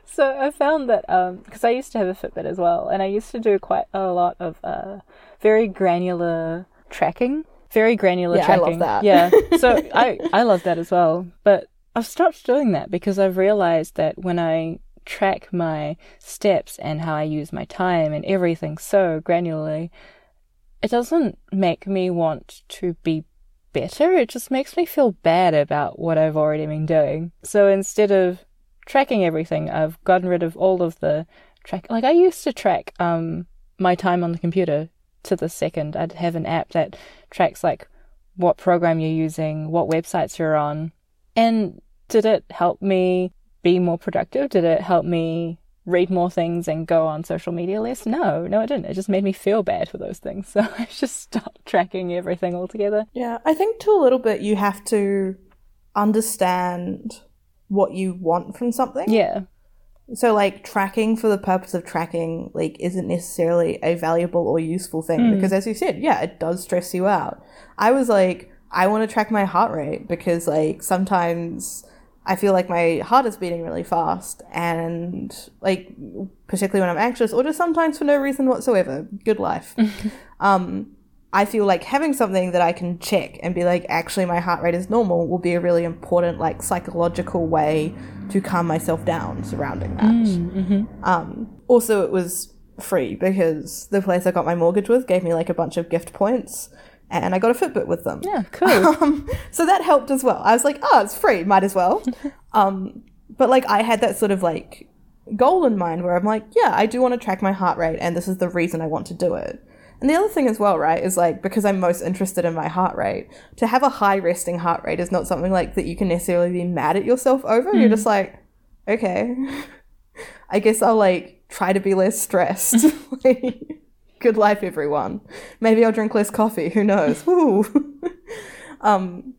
So I found that because I used to have a Fitbit as well, and I used to do quite a lot of uh, very granular tracking. Very granular Yeah, I love tracking. that. Yeah. So I I love that as well, but I've stopped doing that because I've realized that when I track my steps and how I use my time and everything so granularly, it doesn't make me want to be better. It just makes me feel bad about what I've already been doing. So instead of tracking everything, I've gotten rid of all of the track. Like I used to track um my time on the computer to the second. I'd have an app that tracks like what program you're using, what websites you're on. And did it help me be more productive? Did it help me read more things and go on social media less? No, no, it didn't. It just made me feel bad for those things. So I just stopped tracking everything altogether. Yeah, I think to a little bit you have to understand what you want from something. Yeah. So like tracking for the purpose of tracking like isn't necessarily a valuable or useful thing hmm. because as you said, yeah, it does stress you out. I was like I want to track my heart rate because like sometimes I feel like my heart is beating really fast and like particularly when I'm anxious or just sometimes for no reason whatsoever. Good life. um I feel like having something that I can check and be like, actually, my heart rate is normal will be a really important, like, psychological way to calm myself down surrounding that. Um, also, it was free because the place I got my mortgage with gave me like a bunch of gift points and I got a Fitbit with them. Yeah, cool. Um, so that helped as well. I was like, oh, it's free, might as well. um, but like, I had that sort of like goal in mind where I'm like, yeah, I do want to track my heart rate, and this is the reason I want to do it. And the other thing as well, right, is like because I'm most interested in my heart rate, to have a high resting heart rate is not something like that you can necessarily be mad at yourself over. You're just like, okay, I guess I'll like try to be less stressed. like, good life, everyone. Maybe I'll drink less coffee. Who knows? Woo. um,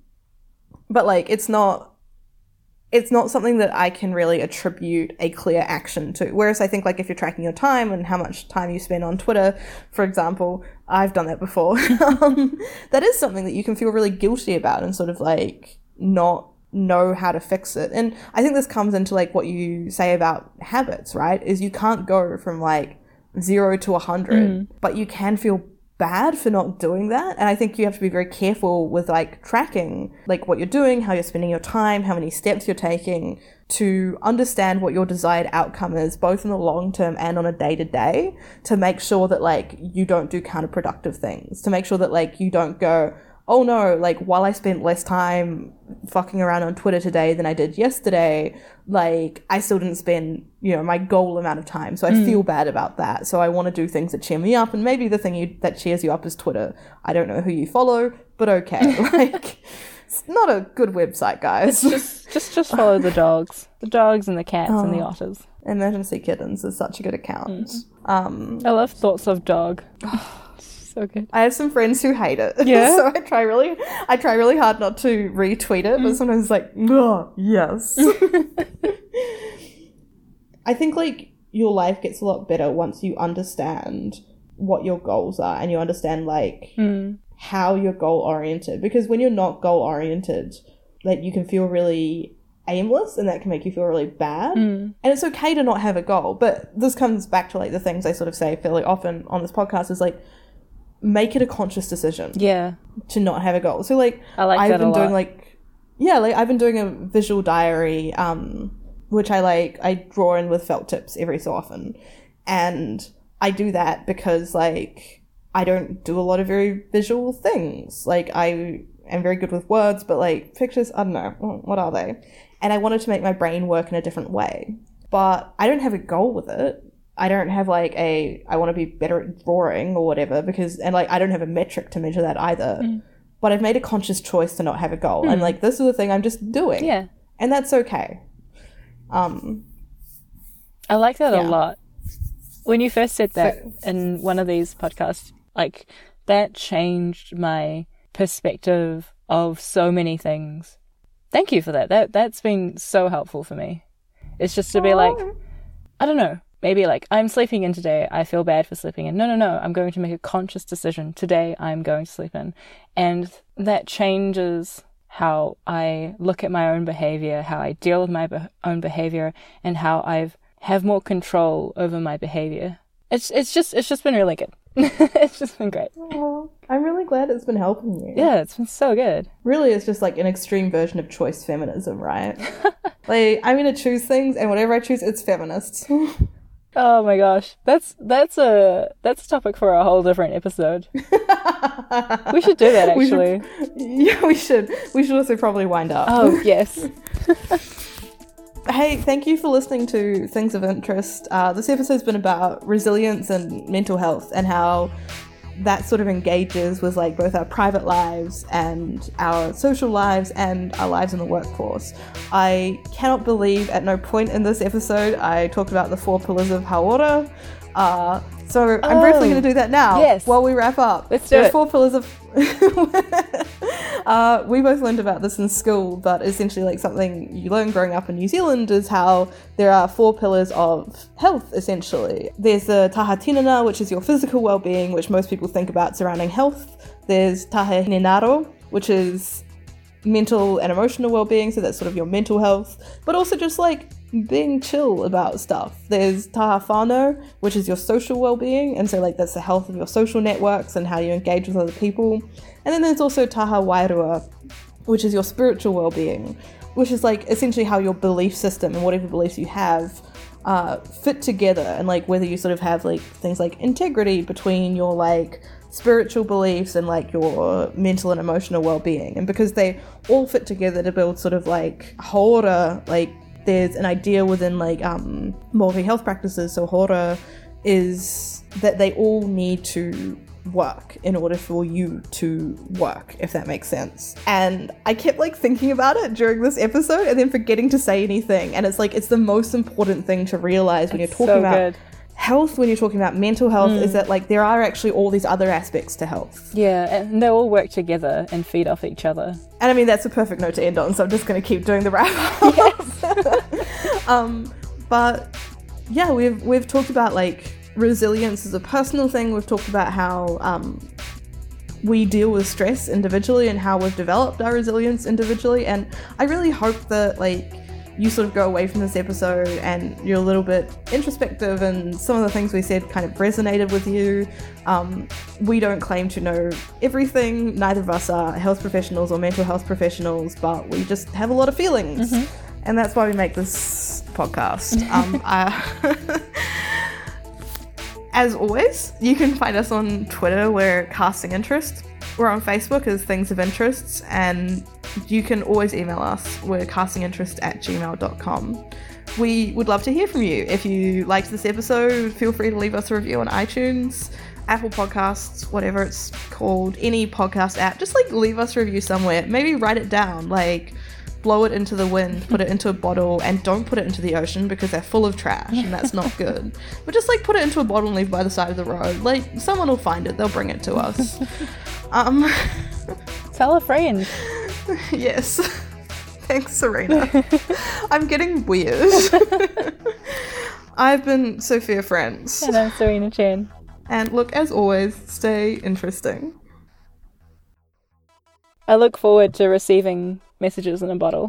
but like, it's not. It's not something that I can really attribute a clear action to. Whereas I think, like, if you're tracking your time and how much time you spend on Twitter, for example, I've done that before. um, that is something that you can feel really guilty about and sort of like not know how to fix it. And I think this comes into like what you say about habits, right? Is you can't go from like zero to a hundred, mm. but you can feel bad for not doing that. And I think you have to be very careful with like tracking like what you're doing, how you're spending your time, how many steps you're taking to understand what your desired outcome is, both in the long term and on a day to day, to make sure that like you don't do counterproductive things, to make sure that like you don't go, oh no, like while I spent less time fucking around on Twitter today than I did yesterday, like I still didn't spend, you know, my goal amount of time. So I feel bad about that. So I want to do things that cheer me up. And maybe the thing you, that cheers you up is Twitter. I don't know who you follow, but okay. like, it's not a good website, guys. Just just just follow the dogs. The dogs and the cats and the otters. Emergency Kittens is such a good account. Um, I love thoughts of dog. so good. I have some friends who hate it. Yeah? so I try really I try really hard not to retweet it, but mm. sometimes it's like, oh, yes. I think like your life gets a lot better once you understand what your goals are and you understand like mm. how you're goal oriented. Because when you're not goal oriented, like you can feel really aimless and that can make you feel really bad. Mm. And it's okay to not have a goal. But this comes back to like the things I sort of say fairly often on this podcast is like make it a conscious decision Yeah. to not have a goal. So like I like I've been doing like yeah, like I've been doing a visual diary, um, which I like I draw in with felt tips every so often. And I do that because like I don't do a lot of very visual things. Like I am very good with words, but like pictures, I don't know, what are they? And I wanted to make my brain work in a different way. But I don't have a goal with it. I don't have like a I want to be better at drawing or whatever because and like I don't have a metric to measure that either. But I've made a conscious choice to not have a goal. And like this is the thing I'm just doing. Yeah. And that's okay. Um I like that Yeah. a lot. When you first said that So- in one of these podcasts, like that changed my perspective of so many things. Thank you for that. That that's been so helpful for me. It's just to be like, I don't know, maybe like I'm sleeping in today. I feel bad for sleeping in. No, no, no. I'm going to make a conscious decision today. I'm going to sleep in, and that changes how I look at my own behavior, how I deal with my be- own behavior, and how I've have more control over my behavior. It's it's just it's just been really good. it's just been great. Aw, I'm really glad it's been helping you. Yeah, it's been so good. Really, it's just like an extreme version of choice feminism, right? like, I'm gonna choose things, and whatever I choose, it's feminist. Oh my gosh, that's that's a that's a topic for a whole different episode. We should do that We should- actually. yeah, we should. We should also probably wind up. Oh yes, Hey, thank you for listening to Things of Interest. Uh, this episode's been about resilience and mental health and how that sort of engages with like both our private lives and our social lives and our lives in the workforce. I cannot believe at no point in this episode I talked about the four pillars of hauora. Uh, so I'm briefly Oh, going to do that now yes. while we wrap up. Let's do There are. Four pillars of. uh, we both learned about this in school, but essentially, like something you learn growing up in New Zealand is how there are four pillars of health. Essentially, there's the taha tinana, which is your physical well-being, which most people think about surrounding health. There's taha hinenaro, which is mental and emotional well-being so that's sort of your mental health but also just like being chill about stuff. There's taha whānau which is your social well-being and so like that's the health of your social networks and how you engage with other people. And then there's also taha wairua which is your spiritual well-being which is like essentially how your belief system and whatever beliefs you have uh, fit together and like whether you sort of have like things like integrity between your like spiritual beliefs and like your mental and emotional well-being. And because they all fit together to build sort of like hauora like there's an idea within like um Māori health practices so hauora is that they all need to work in order for you to work, if that makes sense. And I kept like thinking about it during this episode and then forgetting to say anything. And it's like it's the most important thing to realize when you're talking so about good. Health, when you're talking about mental health, is that like there are actually all these other aspects to health. Yeah, and they all work together and feed off each other. And I mean that's a perfect note to end on, so I'm just gonna keep doing the wrap up. um, but yeah, we've we've talked about like resilience as a personal thing. We've talked about how um, we deal with stress individually and how we've developed our resilience individually. And I really hope that like you sort of go away from this episode and you're a little bit introspective and some of the things we said kind of resonated with you. Um, we don't claim to know everything. Neither of us are health professionals or mental health professionals, but we just have a lot of feelings. Mm-hmm. And that's why we make this podcast. Um, uh, as always, you can find us on Twitter. We're Casting Interest. We're on Facebook as Things of Interests, and you can always email us. We're castinginterest at gmail.com. We would love to hear from you. If you liked this episode, feel free to leave us a review on iTunes, Apple Podcasts, whatever it's called, any podcast app. Just like leave us a review somewhere. Maybe write it down. Like, blow it into the wind, put it into a bottle, and don't put it into the ocean because they're full of trash and that's not good. but just like put it into a bottle and leave by the side of the road. Like someone will find it, they'll bring it to us. Um, Tell a friend. yes. Thanks, Serena. I'm getting weird. I've been Sophia Friends. And I'm Serena Chen. And look, as always, stay interesting. I look forward to receiving messages in a bottle.